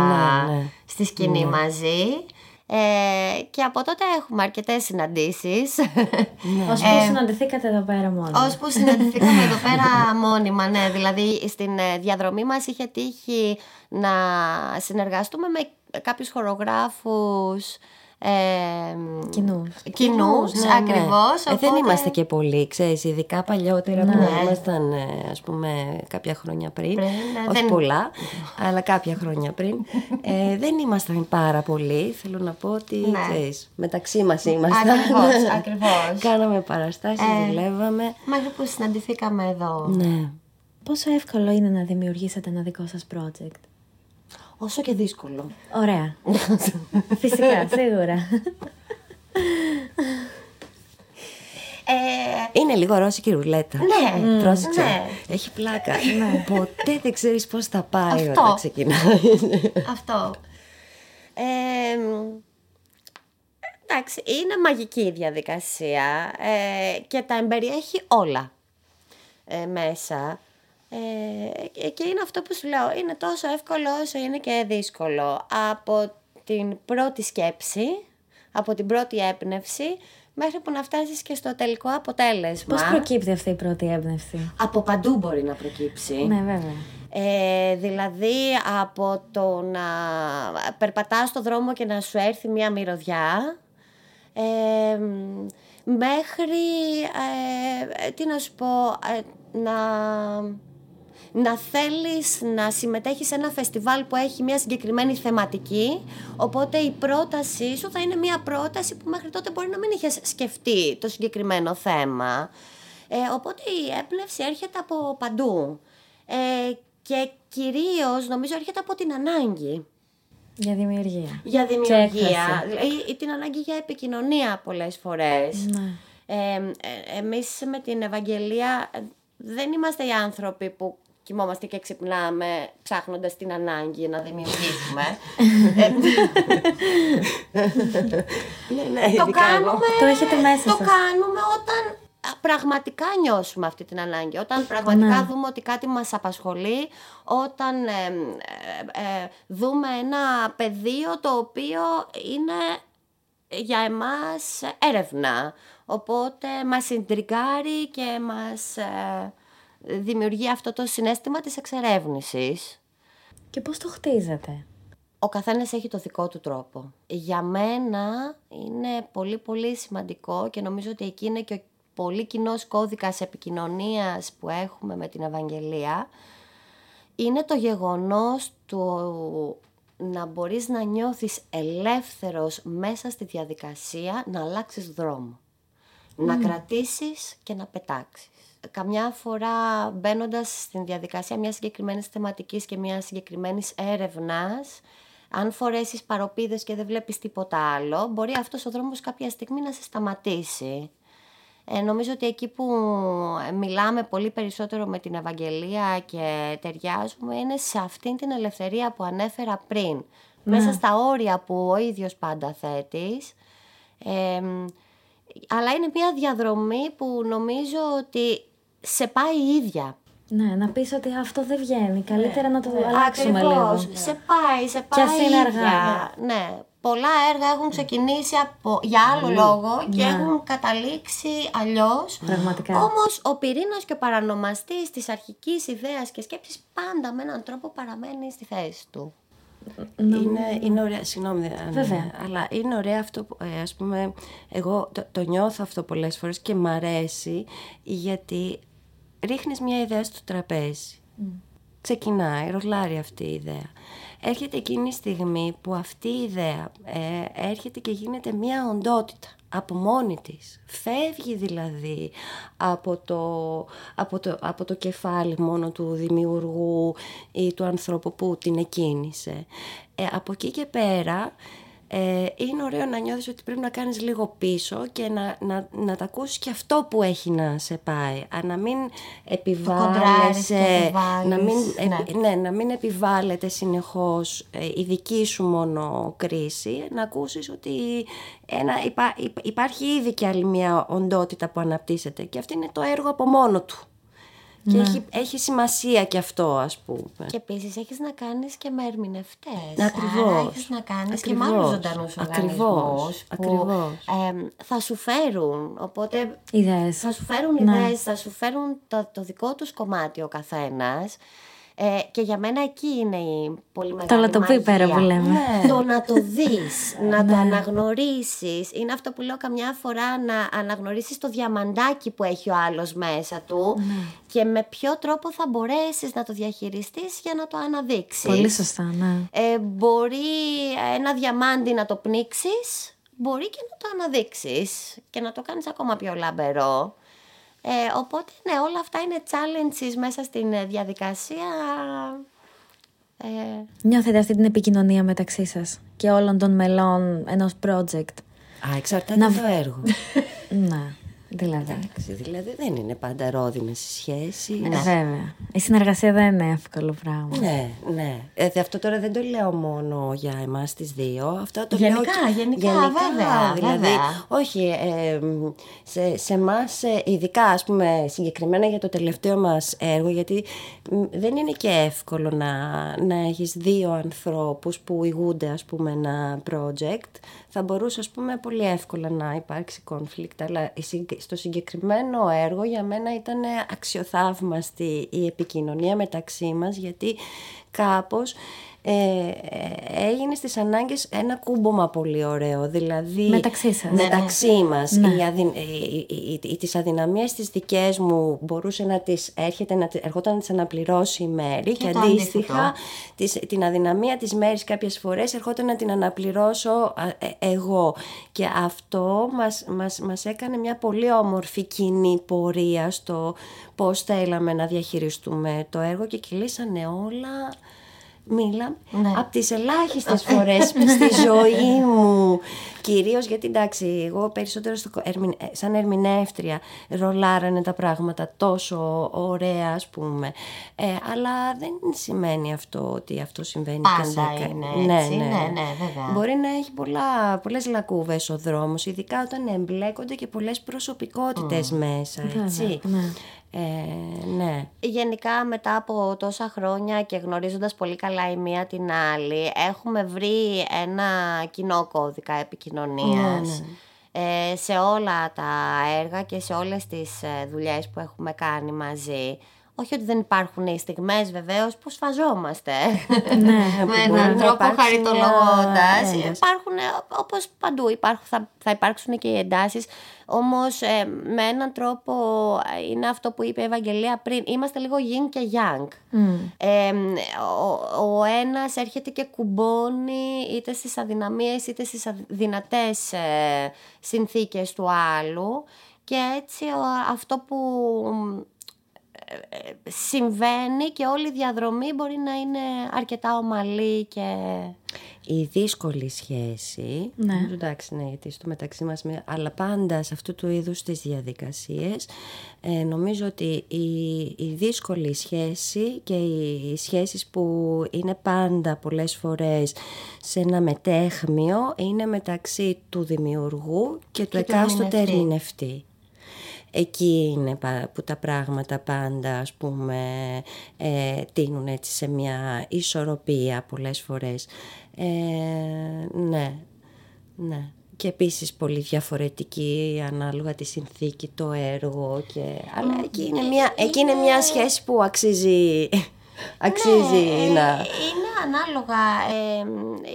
ναι, στη σκηνή μαζί. Ε, και από τότε έχουμε αρκετές συναντήσεις. Ναι. Ω που συναντηθήκατε εδώ πέρα μόνιμα. Ω που συναντηθήκαμε εδώ πέρα μόνιμα, ναι. Δηλαδή στην διαδρομή μας είχε τύχει να συνεργαστούμε με κάποιους χορογράφους ε, κοινούς, ναι, ναι. ακριβώς. Ε, δεν είμαστε και πολλοί, ξέρεις, ειδικά παλιότερα ναι. που ήμασταν ε, ας πούμε κάποια χρόνια πριν, πριν ναι, όχι δεν... πολλά, αλλά κάποια χρόνια πριν, ε, δεν ήμασταν πάρα πολλοί, θέλω να πω ότι ναι. ξέρεις, μεταξύ μας ήμασταν. Ακριβώς, ακριβώς. Κάναμε παραστάσεις, ε, δουλεύαμε. Μέχρι που συναντηθήκαμε εδώ. Ναι. Πόσο εύκολο είναι να δημιουργήσετε ένα δικό σας project; Όσο και δύσκολο. Ωραία. Φυσικά, σίγουρα. Ε... Είναι λίγο ρώσικη ρουλέτα. Ναι, πρόσεξε. Ναι. Έχει πλάκα. Ναι. Ποτέ δεν ξέρεις πώς θα πάει Αυτό. όταν ξεκινάει. Αυτό. Ε, εντάξει, είναι μαγική η διαδικασία ε, και τα εμπεριέχει όλα ε, μέσα. Ε, και είναι αυτό που σου λέω, είναι τόσο εύκολο όσο είναι και δύσκολο. Από την πρώτη σκέψη, από την πρώτη έμπνευση, μέχρι που να φτάσεις και στο τελικό αποτέλεσμα. Πώς προκύπτει αυτή η πρώτη έμπνευση; Από παντού μπορεί να προκύψει. Ναι, βέβαια. Ε, δηλαδή από το να περπατάς στο δρόμο και να σου έρθει μια μυρωδιά ε, μέχρι, ε, τι να σου πω, να να θέλεις να συμμετέχεις σε ένα φεστιβάλ που έχει μια συγκεκριμένη θεματική, οπότε η πρότασή σου θα είναι μια πρόταση που μέχρι τότε μπορεί να μην είχες σκεφτεί το συγκεκριμένο θέμα. Ε, οπότε η έμπνευση έρχεται από παντού ε, και κυρίως νομίζω έρχεται από την ανάγκη. Για δημιουργία. Για δημιουργία. Ή, ή την ανάγκη για επικοινωνία πολλές φορές. Ναι. Ε, ε, εμείς με την Ευαγγελία δεν είμαστε οι άνθρωποι που κοιμόμαστε και ξυπνάμε ψάχνοντας την ανάγκη να δημιουργήσουμε. ναι, ναι, το κάνουμε, το έχετε μέσα Το κάνουμε όταν πραγματικά νιώσουμε αυτή την ανάγκη. Όταν πραγματικά ναι. δούμε ότι κάτι μας απασχολεί, όταν ε, ε, δούμε ένα πεδίο το οποίο είναι για εμάς έρευνα. Οπότε μας συντριγκάρει και μας ε, δημιουργεί αυτό το συνέστημα της εξερεύνησης. Και πώς το χτίζετε; Ο καθένας έχει το δικό του τρόπο. Για μένα είναι πολύ πολύ σημαντικό και νομίζω ότι εκεί είναι και ο πολύ κοινός κώδικας επικοινωνίας που έχουμε με την Ευαγγελία είναι το γεγονός του να μπορείς να νιώθεις ελεύθερος μέσα στη διαδικασία να αλλάξεις δρόμο. Να κρατήσεις και να πετάξεις καμιά φορά μπαίνοντας στην διαδικασία μιας συγκεκριμένης θεματικής και μιας συγκεκριμένης έρευνας, αν φορέσεις παροπίδες και δεν βλέπεις τίποτα άλλο, μπορεί αυτός ο δρόμος κάποια στιγμή να σε σταματήσει. Ε, νομίζω ότι εκεί που μιλάμε πολύ περισσότερο με την Ευαγγελία και ταιριάζουμε είναι σε αυτήν την ελευθερία που ανέφερα πριν. Μέσα στα όρια που ο ίδιος πάντα θέτεις. Ε, αλλά είναι μια διαδρομή που νομίζω ότι σε πάει η ίδια. Ναι, να πεις ότι αυτό δεν βγαίνει. Καλύτερα να το ναι. αλλάξουμε Ακριβώς. λίγο. Σε πάει, σε πάει. Και είναι αργά. Ναι. Πολλά έργα έχουν ξεκινήσει από, για άλλο λόγο και ναι. έχουν καταλήξει αλλιώς. Πραγματικά. Όμως ο πυρήνας και ο παρανομαστής της αρχικής ιδέας και σκέψης πάντα με έναν τρόπο παραμένει στη θέση του. Είναι, είναι ωραία, συγγνώμη, Βέβαια. αλλά είναι ωραία αυτό που, ε, ας πούμε, εγώ το, το νιώθω αυτό πολλές φορές και μ' αρέσει γιατί ρίχνεις μια ιδέα στο τραπέζι. Ξεκινάει, ρολάρει αυτή η ιδέα. Έρχεται εκείνη η στιγμή που αυτή η ιδέα ε, έρχεται και γίνεται μια οντότητα από μόνη της. Φεύγει δηλαδή από το, από, το, από το κεφάλι μόνο του δημιουργού ή του ανθρώπου που την εκκίνησε. Ε, από εκεί και πέρα ε, είναι ωραίο να νιώθεις ότι πρέπει να κάνεις λίγο πίσω και να, να, να τα ακούσεις και αυτό που έχει να σε πάει. Α, να μην επιβάλλεσαι, να μην, ναι. ναι. να μην επιβάλλεται συνεχώς ε, η δική σου μόνο κρίση, να ακούσεις ότι ένα, υπάρχει ήδη και άλλη μια οντότητα που αναπτύσσεται και αυτό είναι το έργο από μόνο του. Και ναι. έχει, έχει σημασία και αυτό, ας πούμε. Και επίσης έχεις να κάνεις και με ερμηνευτές. Ακριβώς. Έχεις να κάνεις και με άλλους ζωντανούς οργανισμούς. Ακριβώς. θα σου φέρουν. Οπότε. Ιδέες. Θα σου φέρουν ναι. ιδέες, θα σου φέρουν το, το δικό τους κομμάτι ο καθένας. Ε, και για μένα εκεί είναι η πολύ μεγάλη Το λατοπί πέρα που λέμε. Ναι. Το να το δεις, να το ναι. αναγνωρίσεις. Είναι αυτό που λέω καμιά φορά να αναγνωρίσεις το διαμαντάκι που έχει ο άλλος μέσα του ναι. και με ποιο τρόπο θα μπορέσεις να το διαχειριστείς για να το αναδείξεις. Πολύ σωστά, ναι. Ε, μπορεί ένα διαμάντι να το πνίξεις, μπορεί και να το αναδείξεις και να το κάνεις ακόμα πιο λαμπερό. Ε, οπότε ναι, όλα αυτά είναι challenges μέσα στην ε, διαδικασία. Ε... Νιώθετε αυτή την επικοινωνία μεταξύ σας και όλων των μελών ενός project. Α, εξαρτάται να... το έργο. ναι. Δηλαδή. Εντάξει, δηλαδή δεν είναι πάντα ρόδινες οι σχέσεις. Ναι. Βέβαια. Η συνεργασία δεν είναι εύκολο πράγμα. Ναι, ναι. Ε, αυτό τώρα δεν το λέω μόνο για εμάς τις δύο. Αυτό το γενικά, λέω... γενικά, γενικά, βέβαια. Δηλαδή, βέβαια. όχι, ε, σε, σε εμάς, ε, ειδικά ας πούμε συγκεκριμένα για το τελευταίο μας έργο, γιατί δεν είναι και εύκολο να, να έχεις δύο ανθρώπους που ηγούνται ας πούμε ένα project. Θα μπορούσε ας πούμε πολύ εύκολα να υπάρξει conflict, αλλά στο συγκεκριμένο έργο για μένα ήταν αξιοθαύμαστη η επικοινωνία μεταξύ μας γιατί κάπως ε, έγινε στις ανάγκες ένα κούμπομα πολύ ωραίο. Δηλαδή, μεταξύ σας. Μεταξύ ναι. μας. Ναι. Οι, αδυ, οι, οι, τις αδυναμίες τις δικές μου μπορούσε να τις έρχεται, να, ερχόταν να τις αναπληρώσει η Μέρη και, και αντίστοιχα τις, την αδυναμία της Μέρης κάποιες φορές ερχόταν να την αναπληρώσω ε, εγώ. Και αυτό μας, μας, μας έκανε μια πολύ όμορφη κοινή πορεία στο πώς θέλαμε να διαχειριστούμε το έργο και κυλήσανε όλα μίλα ναι. από τις ελάχιστες φορές στη ζωή μου κυρίως γιατί εντάξει εγώ περισσότερο στο, ε, σαν ερμηνεύτρια ρολάρανε τα πράγματα τόσο ωραία ας πούμε ε, αλλά δεν σημαίνει αυτό ότι αυτό συμβαίνει Πάντα είναι ναι, έτσι, ναι, ναι, ναι, βέβαια. μπορεί να έχει πολλά, πολλές λακκούβες ο δρόμος ειδικά όταν εμπλέκονται και πολλές προσωπικότητες μέσα έτσι ναι. Ε, ναι. Γενικά μετά από τόσα χρόνια και γνωρίζοντας πολύ καλά η μία την άλλη έχουμε βρει ένα κοινό κώδικα επικοινωνίας ναι, ναι. Ε, σε όλα τα έργα και σε όλες τις ε, δουλειές που έχουμε κάνει μαζί. Όχι ότι δεν υπάρχουν οι στιγμές βεβαίως που σφαζόμαστε ναι, με έναν τρόπο χαριτολογώντας. Υπάρχουν όπως παντού υπάρχουν, θα, θα υπάρξουν και οι εντάσεις όμως ε, με έναν τρόπο ε, είναι αυτό που είπε η Ευαγγελία πριν. Είμαστε λίγο yin και yang. Ε, ο, ο ένας έρχεται και κουμπώνει είτε στις αδυναμίες είτε στις δυνατές ε, συνθήκες του άλλου και έτσι αυτό που ε, συμβαίνει και όλη η διαδρομή μπορεί να είναι αρκετά ομαλή και... Η δύσκολη σχέση, Ναι. νομίζω, εντάξει, ναι, γιατί στο μεταξύ μας, με- αλλά πάντα σε αυτού του είδους τις διαδικασίες, ε, νομίζω ότι η, η δύσκολη σχέση και οι, οι σχέσεις που είναι πάντα πολλές φορές σε ένα μετέχμιο είναι μεταξύ του δημιουργού και του Και του εκάστοτε ερμηνευτή. Ερμηνευτή. Εκεί είναι πα- που τα πράγματα πάντα ας πούμε ε, τίνουν έτσι σε μια ισορροπία πολλές φορές. Ε, ναι, ναι. Και επίσης πολύ διαφορετική ανάλογα τη συνθήκη, το έργο και... Αλλά εκεί είναι μια, εκεί είναι μια σχέση που αξίζει, αξίζει Ναι, να... ε, Είναι ανάλογα. ε,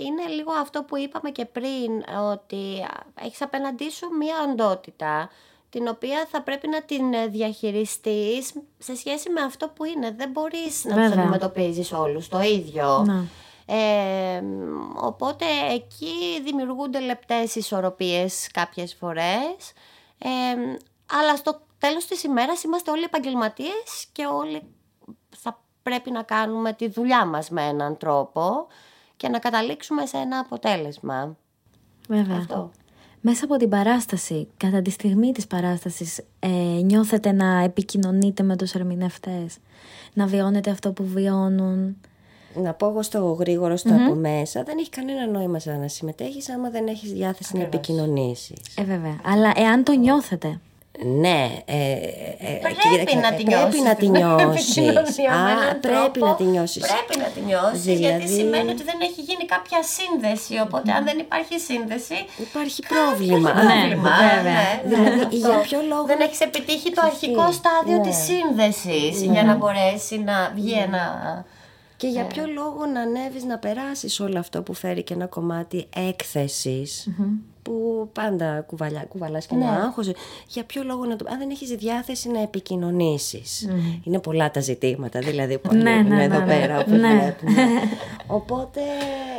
είναι λίγο αυτό που είπαμε και πριν, ότι έχεις απέναντί σου μία οντότητα την οποία θα πρέπει να την ε, διαχειριστείς σε σχέση με αυτό που είναι. Δεν μπορείς να τους Βέβαια. αντιμετωπίζεις όλους το ίδιο. Να. Ε, οπότε εκεί δημιουργούνται λεπτές ισορροπίες κάποιες φορές. Ε, αλλά στο τέλος της ημέρας είμαστε όλοι επαγγελματίες και όλοι θα πρέπει να κάνουμε τη δουλειά μας με έναν τρόπο και να καταλήξουμε σε ένα αποτέλεσμα. Βέβαια. Αυτό. Μέσα από την παράσταση, κατά τη στιγμή της παράστασης, ε, νιώθετε να επικοινωνείτε με τους ερμηνευτές, να βιώνετε αυτό που βιώνουν; Να πω εγώ στο γρήγορο στο από μέσα, δεν έχει κανένα νόημα σαν να συμμετέχεις άμα δεν έχεις διάθεση να επικοινωνήσεις. Ε, βέβαια. Αλλά εάν το νιώθετε. Ναι, ε, ε, Πρέπει κοίταξε, να ε, τη πρέπει νιώσεις. να τη την νιώσεις. επικοινωνία με Α, έναν πρέπει τρόπο. να τη νιώσεις. Πρέπει να τη νιώσεις, γιατί Δηλαδή- σημαίνει ότι δεν έχει γίνει κάποια σύνδεση. Οπότε αν δεν υπάρχει σύνδεση, Υπάρχει πρόβλημα. πρόβλημα. βέβαια. ναι, ναι, Δηλαδή, αυτό. για ποιο λόγο- Δεν έχεις επιτύχει το αρχικό στάδιο Ναι. της σύνδεσης για να μπορέσει να βγει ένα... Και για Ναι. ποιο λόγο να ανέβεις να περάσεις όλο αυτό που φέρει και ένα κομμάτι έκθεσης, που πάντα κουβαλιά, κουβαλάς και Ναι. ένα άγχος. Για ποιο λόγο να το... Αν δεν έχεις διάθεση να επικοινωνήσεις. Είναι πολλά τα ζητήματα δηλαδή που Ναι, ανοίγουν ναι, εδώ ναι, ναι. πέρα. Που Ναι. βλέπουμε. Οπότε,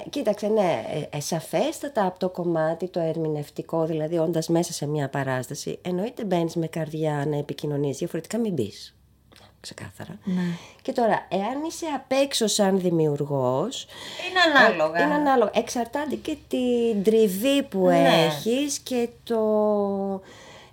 κοίταξε, ναι, ε, ε, σαφέστατα από το κομμάτι το ερμηνευτικό, δηλαδή όντας μέσα σε μια παράσταση, εννοείται μπαίνεις με καρδιά να επικοινωνείς, διαφορετικά μην μπεις. Ξεκάθαρα. Ναι. Και τώρα, εάν είσαι απ' έξω σαν δημιουργός, Είναι ανάλογα. είναι ανάλογο. Εξαρτάται και την τριβή που Ναι. έχεις και το...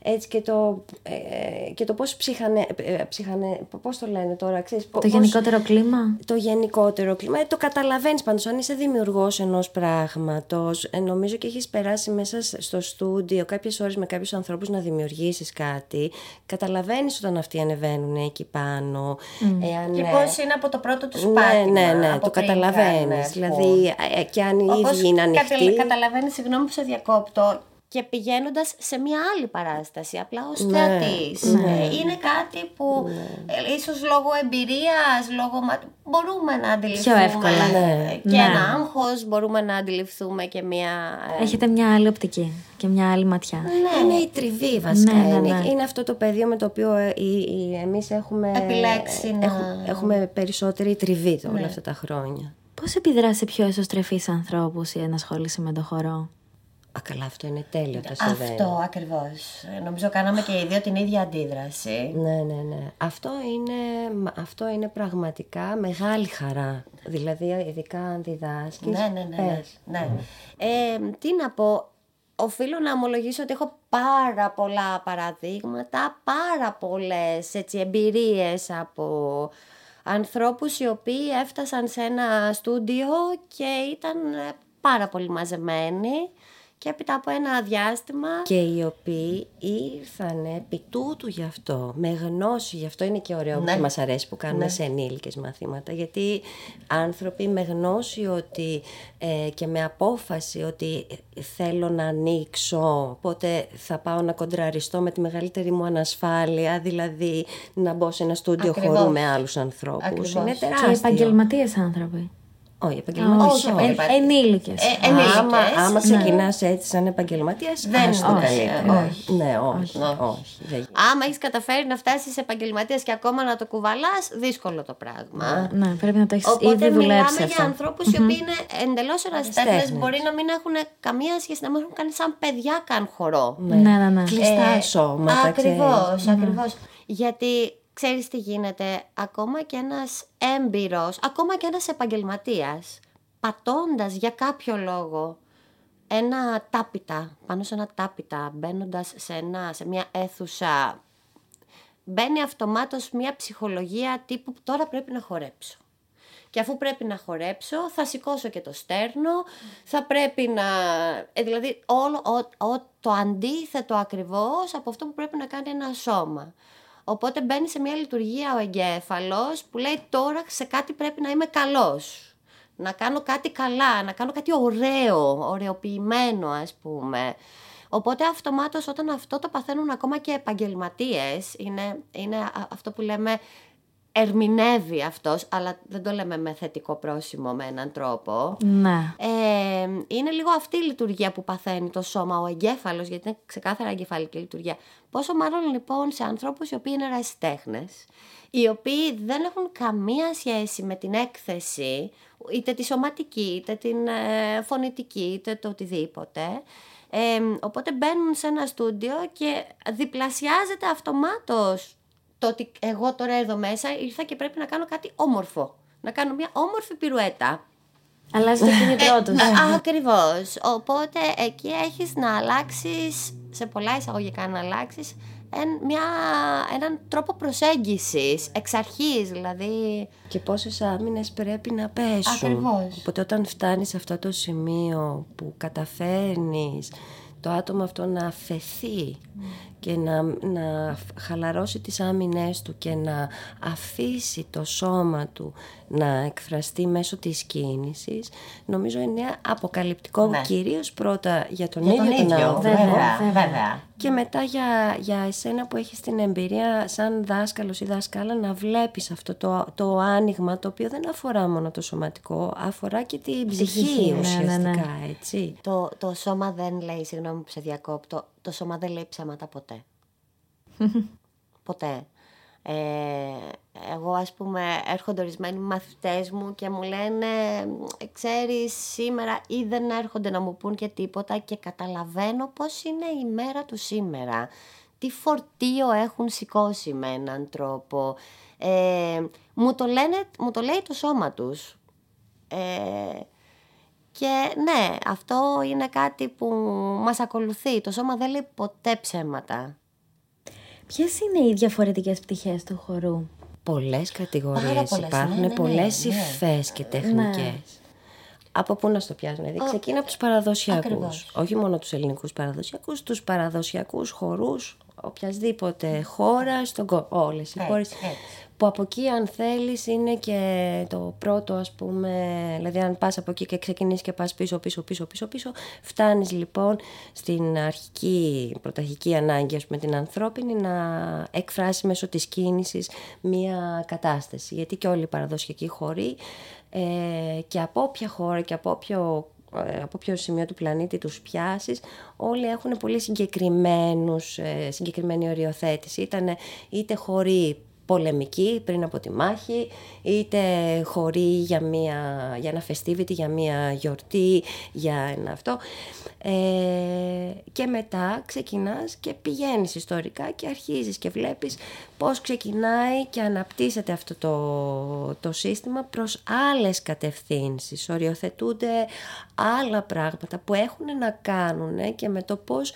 Έτσι και το, ε, και το πώς ψυχανε, ε, ψυχανε, πώς το λένε τώρα, ξέρεις, πο- Το πώς- γενικότερο κλίμα; το γενικότερο κλίμα. Ε, το καταλαβαίνεις πάντως, αν είσαι δημιουργός ενός πράγματος, ε, νομίζω και έχεις περάσει μέσα σ- στο στούντιο κάποιες ώρες με κάποιους ανθρώπους να δημιουργήσεις κάτι, καταλαβαίνεις όταν αυτοί ανεβαίνουν εκεί πάνω. Εάν, Και ε, πώς είναι από το πρώτο του ναι, πάτημα. ναι, ναι, από το πριν καταλαβαίνεις. καν, Δηλαδή, ε, και αν οι Όπως ίδιοι είναι ανοιχτοί. κατα- καταλαβαίνεις, συγγνώμη που σε διακόπτω, και πηγαίνοντας σε μια άλλη παράσταση, απλά ως Ναι, θεατής. Ε, Είναι κάτι που ε, ίσως λόγω εμπειρίας, λόγω... μα- μπορούμε να αντιληφθούμε. εύκολα. Ναι. Και Ναι. ένα άγχος, μπορούμε να αντιληφθούμε και μια... ε, Έχετε μια άλλη οπτική και μια άλλη ματιά. Είναι η τριβή βασικά. Ναι, ναι, είναι. ναι. είναι αυτό το πεδίο με το οποίο ε, οι- οι- εμείς έχουμε, Επιλέξει να- έχουμε, έχουμε περισσότερη τριβή Ναι. όλα αυτά τα χρόνια. Πώς επιδρά σε πιο εσωστρεφείς ανθρώπους η ενασχόληση με το χορό; Α, καλά, αυτό είναι τέλειο τα συμβαίνει. Αυτό ακριβώς. Ε, Νομίζω κάναμε και οι δύο την ίδια αντίδραση. Ναι, ναι, ναι. Αυτό είναι, μα- αυτό είναι πραγματικά μεγάλη χαρά. Δηλαδή, ειδικά αν διδάσκεις. Ναι, ναι, ναι. ναι, πες. ναι. Ε, τι να πω, οφείλω να ομολογήσω ότι έχω πάρα πολλά παραδείγματα, πάρα πολλές έτσι, εμπειρίες από ανθρώπους οι οποίοι έφτασαν σε ένα στούντιο και ήταν ε, πάρα πολύ μαζεμένοι και έπειτα από ένα διάστημα Και οι οποίοι ήρθαν επί τούτου γι' αυτό, με γνώση, γι' αυτό είναι και ωραίο Ναι. που μας αρέσει που κάνουμε σε ενήλικες μαθήματα, γιατί άνθρωποι με γνώση ότι ε, και με απόφαση ότι θέλω να ανοίξω, οπότε θα πάω να κοντραριστώ με τη μεγαλύτερη μου ανασφάλεια, δηλαδή να μπω σε ένα στούντιο Ακριβώς. χορού με άλλους ανθρώπους. Ακριβώς. Είναι Και Και τεράστιο. επαγγελματίες άνθρωποι. Όχι, επαγγελματίες όχι, όχι. επαγγελματίες. Ε, ενήλικες. Ε, ενήλικες. Άμα, άμα Ναι. ξεκινάς έτσι σαν επαγγελματίας, Δεν- άστο όχι, καλύτερα. όχι. Ναι, όχι, Όχι. όχι. δεν άμα έχεις καταφέρει να φτάσεις επαγγελματίας και ακόμα να το κουβαλάς, δύσκολο το πράγμα. Ναι, πρέπει να το έχεις Οπότε ήδη δουλέψει μιλάμε αυτό. για ανθρώπους οι οποίοι είναι εντελώς ερασιτέχνες, Ερασιτέχνες. μπορεί να μην έχουν καμία σχέση, να μην έχουν κάνει σαν παιδιά καν χορό. Ναι, ναι, ναι. Κλειστά σώματα, Ακριβώς, ξέρεις. ακριβώς. Γιατί ξέρεις τι γίνεται, ακόμα και ένας έμπειρος, ακόμα και ένας επαγγελματίας, πατώντας για κάποιο λόγο ένα τάπιτα, πάνω σε ένα τάπιτα, μπαίνοντας σε, ένα, σε μια αίθουσα, μπαίνει αυτομάτως μια ψυχολογία τύπου τώρα πρέπει να χορέψω. Και αφού πρέπει να χορέψω, θα σηκώσω και το στέρνο, θα πρέπει να... Ε, δηλαδή, όλο, ο, το αντίθετο ακριβώς από αυτό που πρέπει να κάνει ένα σώμα. Οπότε μπαίνει σε μια λειτουργία ο εγκέφαλος που λέει τώρα σε κάτι πρέπει να είμαι καλός. Να κάνω κάτι καλά, να κάνω κάτι ωραίο, ωραιοποιημένο ας πούμε. Οπότε αυτομάτως όταν αυτό το παθαίνουν ακόμα και επαγγελματίες, είναι, είναι αυτό που λέμε ερμηνεύει αυτός, αλλά δεν το λέμε με θετικό πρόσημο με έναν τρόπο. Ναι. Ε, είναι λίγο αυτή η λειτουργία που παθαίνει το σώμα, ο εγκέφαλος, γιατί είναι ξεκάθαρα εγκεφαλική λειτουργία. Πόσο μάλλον λοιπόν σε ανθρώπους οι οποίοι είναι ερασιτέχνες, οι οποίοι δεν έχουν καμία σχέση με την έκθεση, είτε τη σωματική, είτε την ε, φωνητική, είτε το οτιδήποτε. Ε, οπότε μπαίνουν σε ένα στούντιο και διπλασιάζεται αυτομάτως το ότι εγώ τώρα εδώ μέσα ήρθα και πρέπει να κάνω κάτι όμορφο. Να κάνω μια όμορφη πυρουέτα. Αλλάζεις το κινητρό τους. Ε, Ακριβώς. Οπότε εκεί έχεις να αλλάξεις, σε πολλά εισαγωγικά να αλλάξεις, μια, έναν τρόπο προσέγγισης εξ αρχής δηλαδή και πόσες άμυνες πρέπει να πέσουν Ακριβώς. οπότε όταν φτάνεις σε αυτό το σημείο που καταφέρνεις το άτομο αυτό να αφαιθεί και να, να χαλαρώσει τις άμυνές του και να αφήσει το σώμα του να εκφραστεί μέσω της κίνησης νομίζω είναι αποκαλυπτικό ναι. κυρίως πρώτα για τον ίδιο τον ίδιο, βέβαια, βέβαια. και μετά για, για εσένα που έχεις την εμπειρία σαν δάσκαλος ή δάσκαλα να βλέπεις αυτό το, το άνοιγμα το οποίο δεν αφορά μόνο το σωματικό αφορά και την ψυχή, ναι, ουσιαστικά ναι, ναι. έτσι το, το σώμα δεν λέει συγγνώμη που σε διακόπτω το σώμα δεν λέει ψέματα ποτέ. ποτέ. Ε, εγώ ας πούμε έρχονται ορισμένοι μαθητές μου και μου λένε ξέρεις σήμερα ή δεν έρχονται να μου πούν και τίποτα και καταλαβαίνω πώς είναι η μέρα του σήμερα. Τι φορτίο έχουν σηκώσει με έναν τρόπο. Ε, μου, το λένε, μου το λέει το σώμα τους. Ε, και ναι, αυτό είναι κάτι που μας ακολουθεί. Το σώμα δεν λέει ποτέ ψέματα. Ποιες είναι οι διαφορετικές πτυχές του χορού; Πολλές κατηγορίες υπάρχουν, ναι, ναι, πολλές ναι, υφές και τεχνικές. Ναι. Από πού να στο πιάσουμε, δηλαδή ξεκινά από τους παραδοσιακούς. Όχι μόνο τους ελληνικούς παραδοσιακούς, τους παραδοσιακούς χορούς οποιασδήποτε χώρας στον κόσμο. Όλες οι χώρες που από εκεί αν θέλεις είναι και το πρώτο ας πούμε, δηλαδή αν πας από εκεί και ξεκινήσεις και πας πίσω, πίσω, πίσω, πίσω, πίσω, φτάνεις λοιπόν στην αρχική, πρωταρχική ανάγκη ας πούμε την ανθρώπινη να εκφράσεις μέσω της κίνησης μία κατάσταση. Γιατί και όλοι οι παραδοσιακοί χωροί ε, και από όποια χώρα και από όποιο ε, από ποιο σημείο του πλανήτη τους πιάσεις, όλοι έχουν πολύ συγκεκριμένους, ε, συγκεκριμένη οριοθέτηση. Ήτανε είτε χωρί πολεμική πριν από τη μάχη, είτε χωρί για, μια, για ένα φεστίβιτι, για μια γιορτή, για ένα αυτό. Ε, και μετά ξεκινάς και πηγαίνεις ιστορικά και αρχίζεις και βλέπεις πώς ξεκινάει και αναπτύσσεται αυτό το, το σύστημα προς άλλες κατευθύνσεις. Οριοθετούνται άλλα πράγματα που έχουν να κάνουν και με το πώς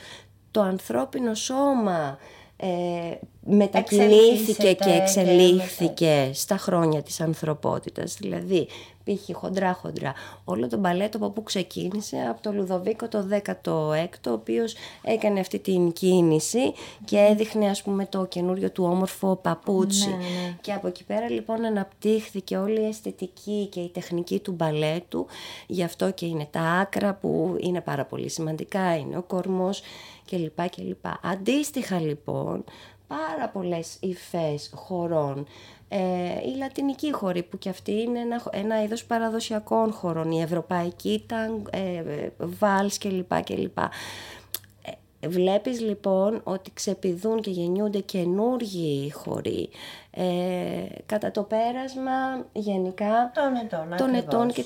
το ανθρώπινο σώμα ε, μετακινήθηκε και εξελίχθηκε στα χρόνια της ανθρωπότητας. Δηλαδή, π.χ. χοντρά χοντρά. Όλο το μπαλέτο από που ξεκίνησε από το Λουδοβίκο το 16ο, ο οποίος έκανε αυτή την κίνηση και έδειχνε ας πούμε το καινούριο του όμορφο παπούτσι. Ναι, ναι. Και από εκεί πέρα λοιπόν αναπτύχθηκε όλη η αισθητική και η τεχνική του μπαλέτου. Γι' αυτό και είναι τα άκρα που είναι πάρα πολύ σημαντικά, είναι ο κορμός κλπ. κλπ. Αντίστοιχα λοιπόν πάρα πολλές υφές χωρών ε, η λατινική χώρη που και αυτή είναι ένα, ένα είδος παραδοσιακών χωρών, η ευρωπαϊκή ήταν ε, βάλς κλπ. κλπ. Ε, βλέπεις λοιπόν ότι ξεπηδούν και γεννιούνται καινούργιοι χωροί ε, κατά το πέρασμα γενικά των ετών, και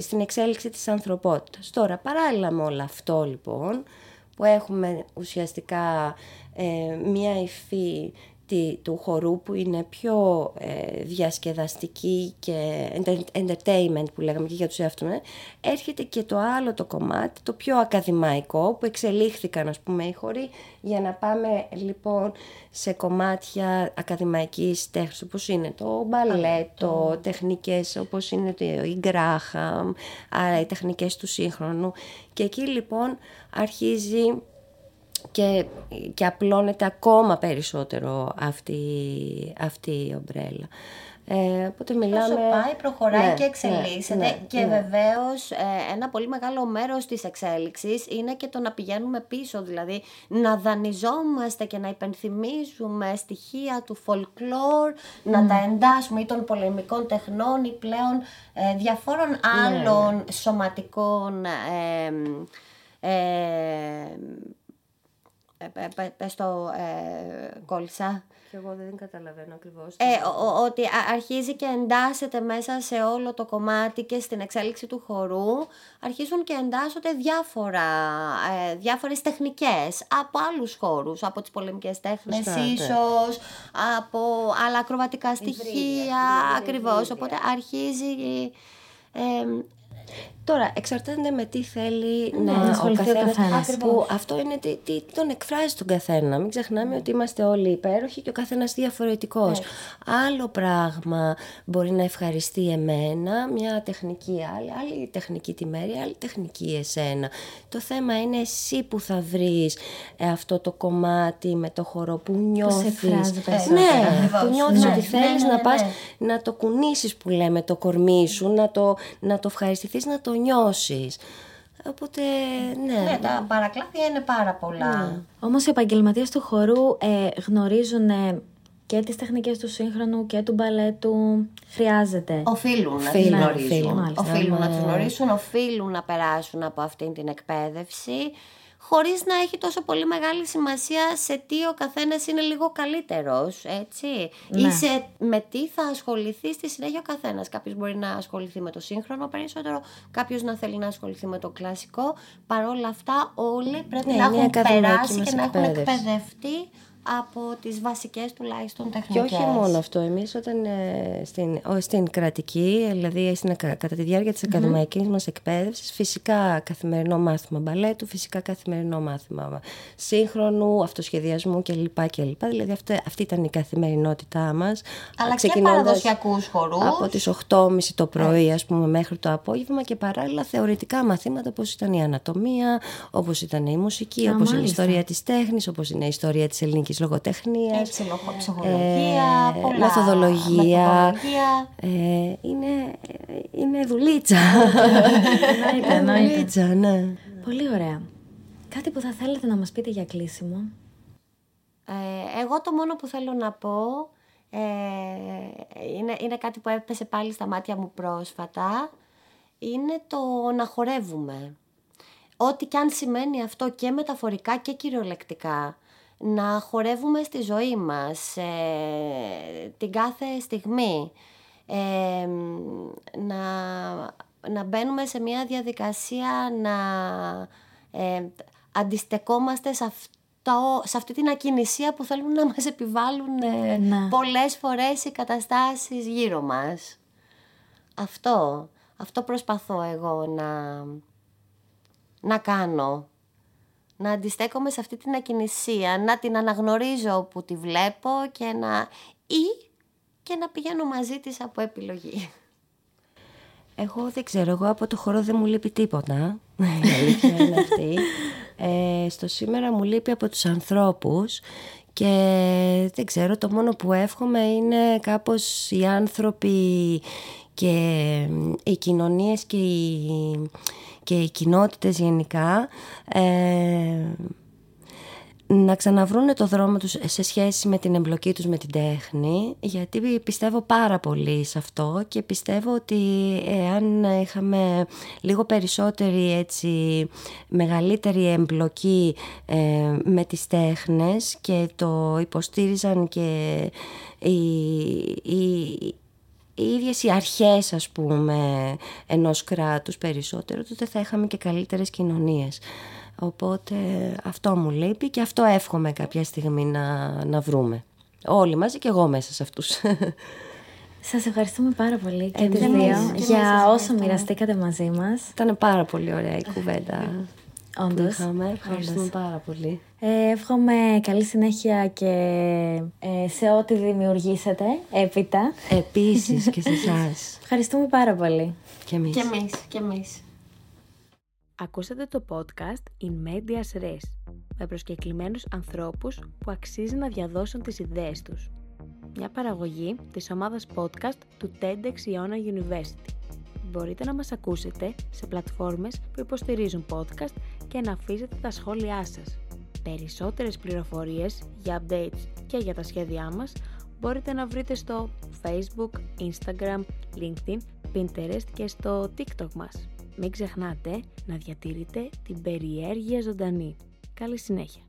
στην εξέλιξη της ανθρωπότητας. Τώρα παράλληλα με όλο αυτό λοιπόν που έχουμε ουσιαστικά ε, μία υφή του χορού που είναι πιο ε, διασκεδαστική και entertainment που λέγαμε και για τους εαυτούς έρχεται και το άλλο το κομμάτι, το πιο ακαδημαϊκό που εξελίχθηκαν ας πούμε οι χοροί. Για να πάμε λοιπόν σε κομμάτια ακαδημαϊκής τέχνης όπως είναι το μπαλέτο, τεχνικές όπως είναι το, η γκράχαμ, άρα οι τεχνικές του σύγχρονου. Και εκεί λοιπόν αρχίζει και, και απλώνεται ακόμα περισσότερο αυτή, αυτή η ομπρέλα. Ε, οπότε μιλάμε... Όσο πάει, προχωράει ναι, και εξελίσσεται ναι, ναι, και ναι. βεβαίως ε, ένα πολύ μεγάλο μέρος της εξέλιξης είναι και το να πηγαίνουμε πίσω, δηλαδή να δανειζόμαστε και να υπενθυμίζουμε στοιχεία του folklore, να τα εντάσσουμε ή των πολεμικών τεχνών ή πλέον ε, διαφόρων άλλων σωματικών ε, ε, πες το ε, κόλλησα. Και εγώ δεν καταλαβαίνω ακριβώς. Ε, ότι αρχίζει και εντάσσεται μέσα σε όλο το κομμάτι και στην εξέλιξη του χορού αρχίζουν και εντάσσονται διάφορα, ε, διάφορες τεχνικές από άλλους χώρους, από τις πολεμικές τέχνες Σωστά, ίσως, από άλλα ακροβατικά στοιχεία, ακριβώς. Οπότε αρχίζει... Ε, Τώρα, εξαρτάται με τι θέλει ναι, να ασχοληθεί ο καθένας. Που αυτό είναι τι, τι, τον εκφράζει τον καθένα. Μην ξεχνάμε ότι είμαστε όλοι υπέροχοι και ο καθένας διαφορετικός. Άλλο πράγμα μπορεί να ευχαριστεί εμένα, μια τεχνική άλλη, άλλη τεχνική τη μέρη, άλλη τεχνική εσένα. Το θέμα είναι εσύ που θα βρεις ε, αυτό το κομμάτι με το χώρο που νιώθεις. Ναι, που νιώθεις ότι θέλεις να πας να το κουνήσεις που λέμε το κορμί σου, να το, να το ευχαριστηθείς, να το νιώσεις. Οπότε, ναι. Ναι, τα παρακλάδια είναι πάρα πολλά. Ναι. Όμως οι επαγγελματίες του χορού ε, γνωρίζουν και τις τεχνικές του σύγχρονου και του μπαλέτου. Χρειάζεται. Οφείλουν να τις γνωρίζουν. Οφείλουν να τις γνωρίσουν, οφείλουν να περάσουν από αυτή την εκπαίδευση χωρίς να έχει τόσο πολύ μεγάλη σημασία σε τι ο καθένας είναι λίγο καλύτερος, έτσι. Ναι. Ή σε, με τι θα ασχοληθεί στη συνέχεια ο καθένας. Κάποιος μπορεί να ασχοληθεί με το σύγχρονο περισσότερο, κάποιος να θέλει να ασχοληθεί με το κλασικό. Παρ' όλα αυτά όλοι πρέπει ναι, να έχουν περάσει και να έχουν εκπαιδευτεί από τις βασικές τουλάχιστον τεχνικές. Και όχι μόνο αυτό, εμείς όταν ε, στην, στην κρατική, δηλαδή στην, κατά τη διάρκεια της mm-hmm. ακαδημαϊκής μας εκπαίδευσης, φυσικά καθημερινό μάθημα μπαλέτου, φυσικά καθημερινό μάθημα σύγχρονου, αυτοσχεδιασμού κλπ. κλπ. Δηλαδή αυτή, αυτή ήταν η καθημερινότητά μας. Αλλά και παραδοσιακούς χορούς. Από τις 8.30 το πρωί, ας πούμε, μέχρι το απόγευμα και παράλληλα θεωρητικά μαθήματα όπως ήταν η ανατομία, όπως ήταν η μουσική, όπως είναι η ιστορία της τέχνης, όπως είναι η ιστορία της ελληνικής λογοτεχνίας. ψυχολογία, ε, μεθοδολογία. Ε, είναι, είναι δουλίτσα. Εννοείται, δουλίτσα, ναι. Πολύ ωραία. Κάτι που θα θέλετε να μας πείτε για κλείσιμο; Ε, εγώ το μόνο που θέλω να πω ε, είναι, είναι κάτι που έπεσε πάλι στα μάτια μου πρόσφατα. Είναι το να χορεύουμε. Ό,τι και αν σημαίνει αυτό και μεταφορικά και κυριολεκτικά να χορεύουμε στη ζωή μας ε, την κάθε στιγμή, ε, να, να μπαίνουμε σε μια διαδικασία να ε, αντιστεκόμαστε σε αυτό σε αυτή την ακινησία που θέλουν να μας επιβάλλουν ε, ναι. πολλές φορές οι καταστάσεις γύρω μας. Αυτό, αυτό προσπαθώ εγώ να, να κάνω να αντιστέκομαι σε αυτή την ακινησία, να την αναγνωρίζω που τη βλέπω και να... ή και να πηγαίνω μαζί της από επιλογή. Εγώ δεν ξέρω, εγώ από το χώρο δεν μου λείπει τίποτα, η αλήθεια είναι αυτή. Ε, στο σήμερα μου λείπει από τους ανθρώπους και δεν ξέρω, το μόνο που εύχομαι είναι κάπως οι άνθρωποι και οι κοινωνίες και οι και οι κοινότητες γενικά ε, να ξαναβρούν το δρόμο τους σε σχέση με την εμπλοκή τους με την τέχνη γιατί πιστεύω πάρα πολύ σε αυτό και πιστεύω ότι εάν είχαμε λίγο περισσότερη έτσι μεγαλύτερη εμπλοκή ε, με τις τέχνες και το υποστήριζαν και οι, οι ίδιες οι αρχές ας πούμε ενός κράτους περισσότερο τότε θα είχαμε και καλύτερες κοινωνίες οπότε αυτό μου λείπει και αυτό εύχομαι κάποια στιγμή να, να βρούμε Όλοι μαζί και εγώ μέσα σε αυτούς. Σας ευχαριστούμε πάρα πολύ και Εμείς τις εμείς, δύο εμείς για σας όσο ευχαριστούμε. μοιραστήκατε μαζί μας. Ήταν πάρα πολύ ωραία η κουβέντα που Όντως. είχαμε. Ευχαριστούμε Όντως. πάρα πολύ. Ε, εύχομαι καλή συνέχεια και ε, σε ό,τι δημιουργήσετε έπειτα. Επίσης και σε εσάς. Ευχαριστούμε πάρα πολύ. και εμείς. Και εμείς, και εμείς. Ακούσατε το podcast In Medias Res με προσκεκλημένους ανθρώπους που αξίζει να διαδώσουν τις ιδέες τους. Μια παραγωγή της ομάδας podcast του TEDx Iona University. Μπορείτε να μας ακούσετε σε πλατφόρμες που υποστηρίζουν podcast και να αφήσετε τα σχόλιά σας. Περισσότερες πληροφορίες για updates και για τα σχέδιά μας μπορείτε να βρείτε στο Facebook, Instagram, LinkedIn, Pinterest και στο TikTok μας. Μην ξεχνάτε να διατηρείτε την περιέργεια ζωντανή. Καλή συνέχεια!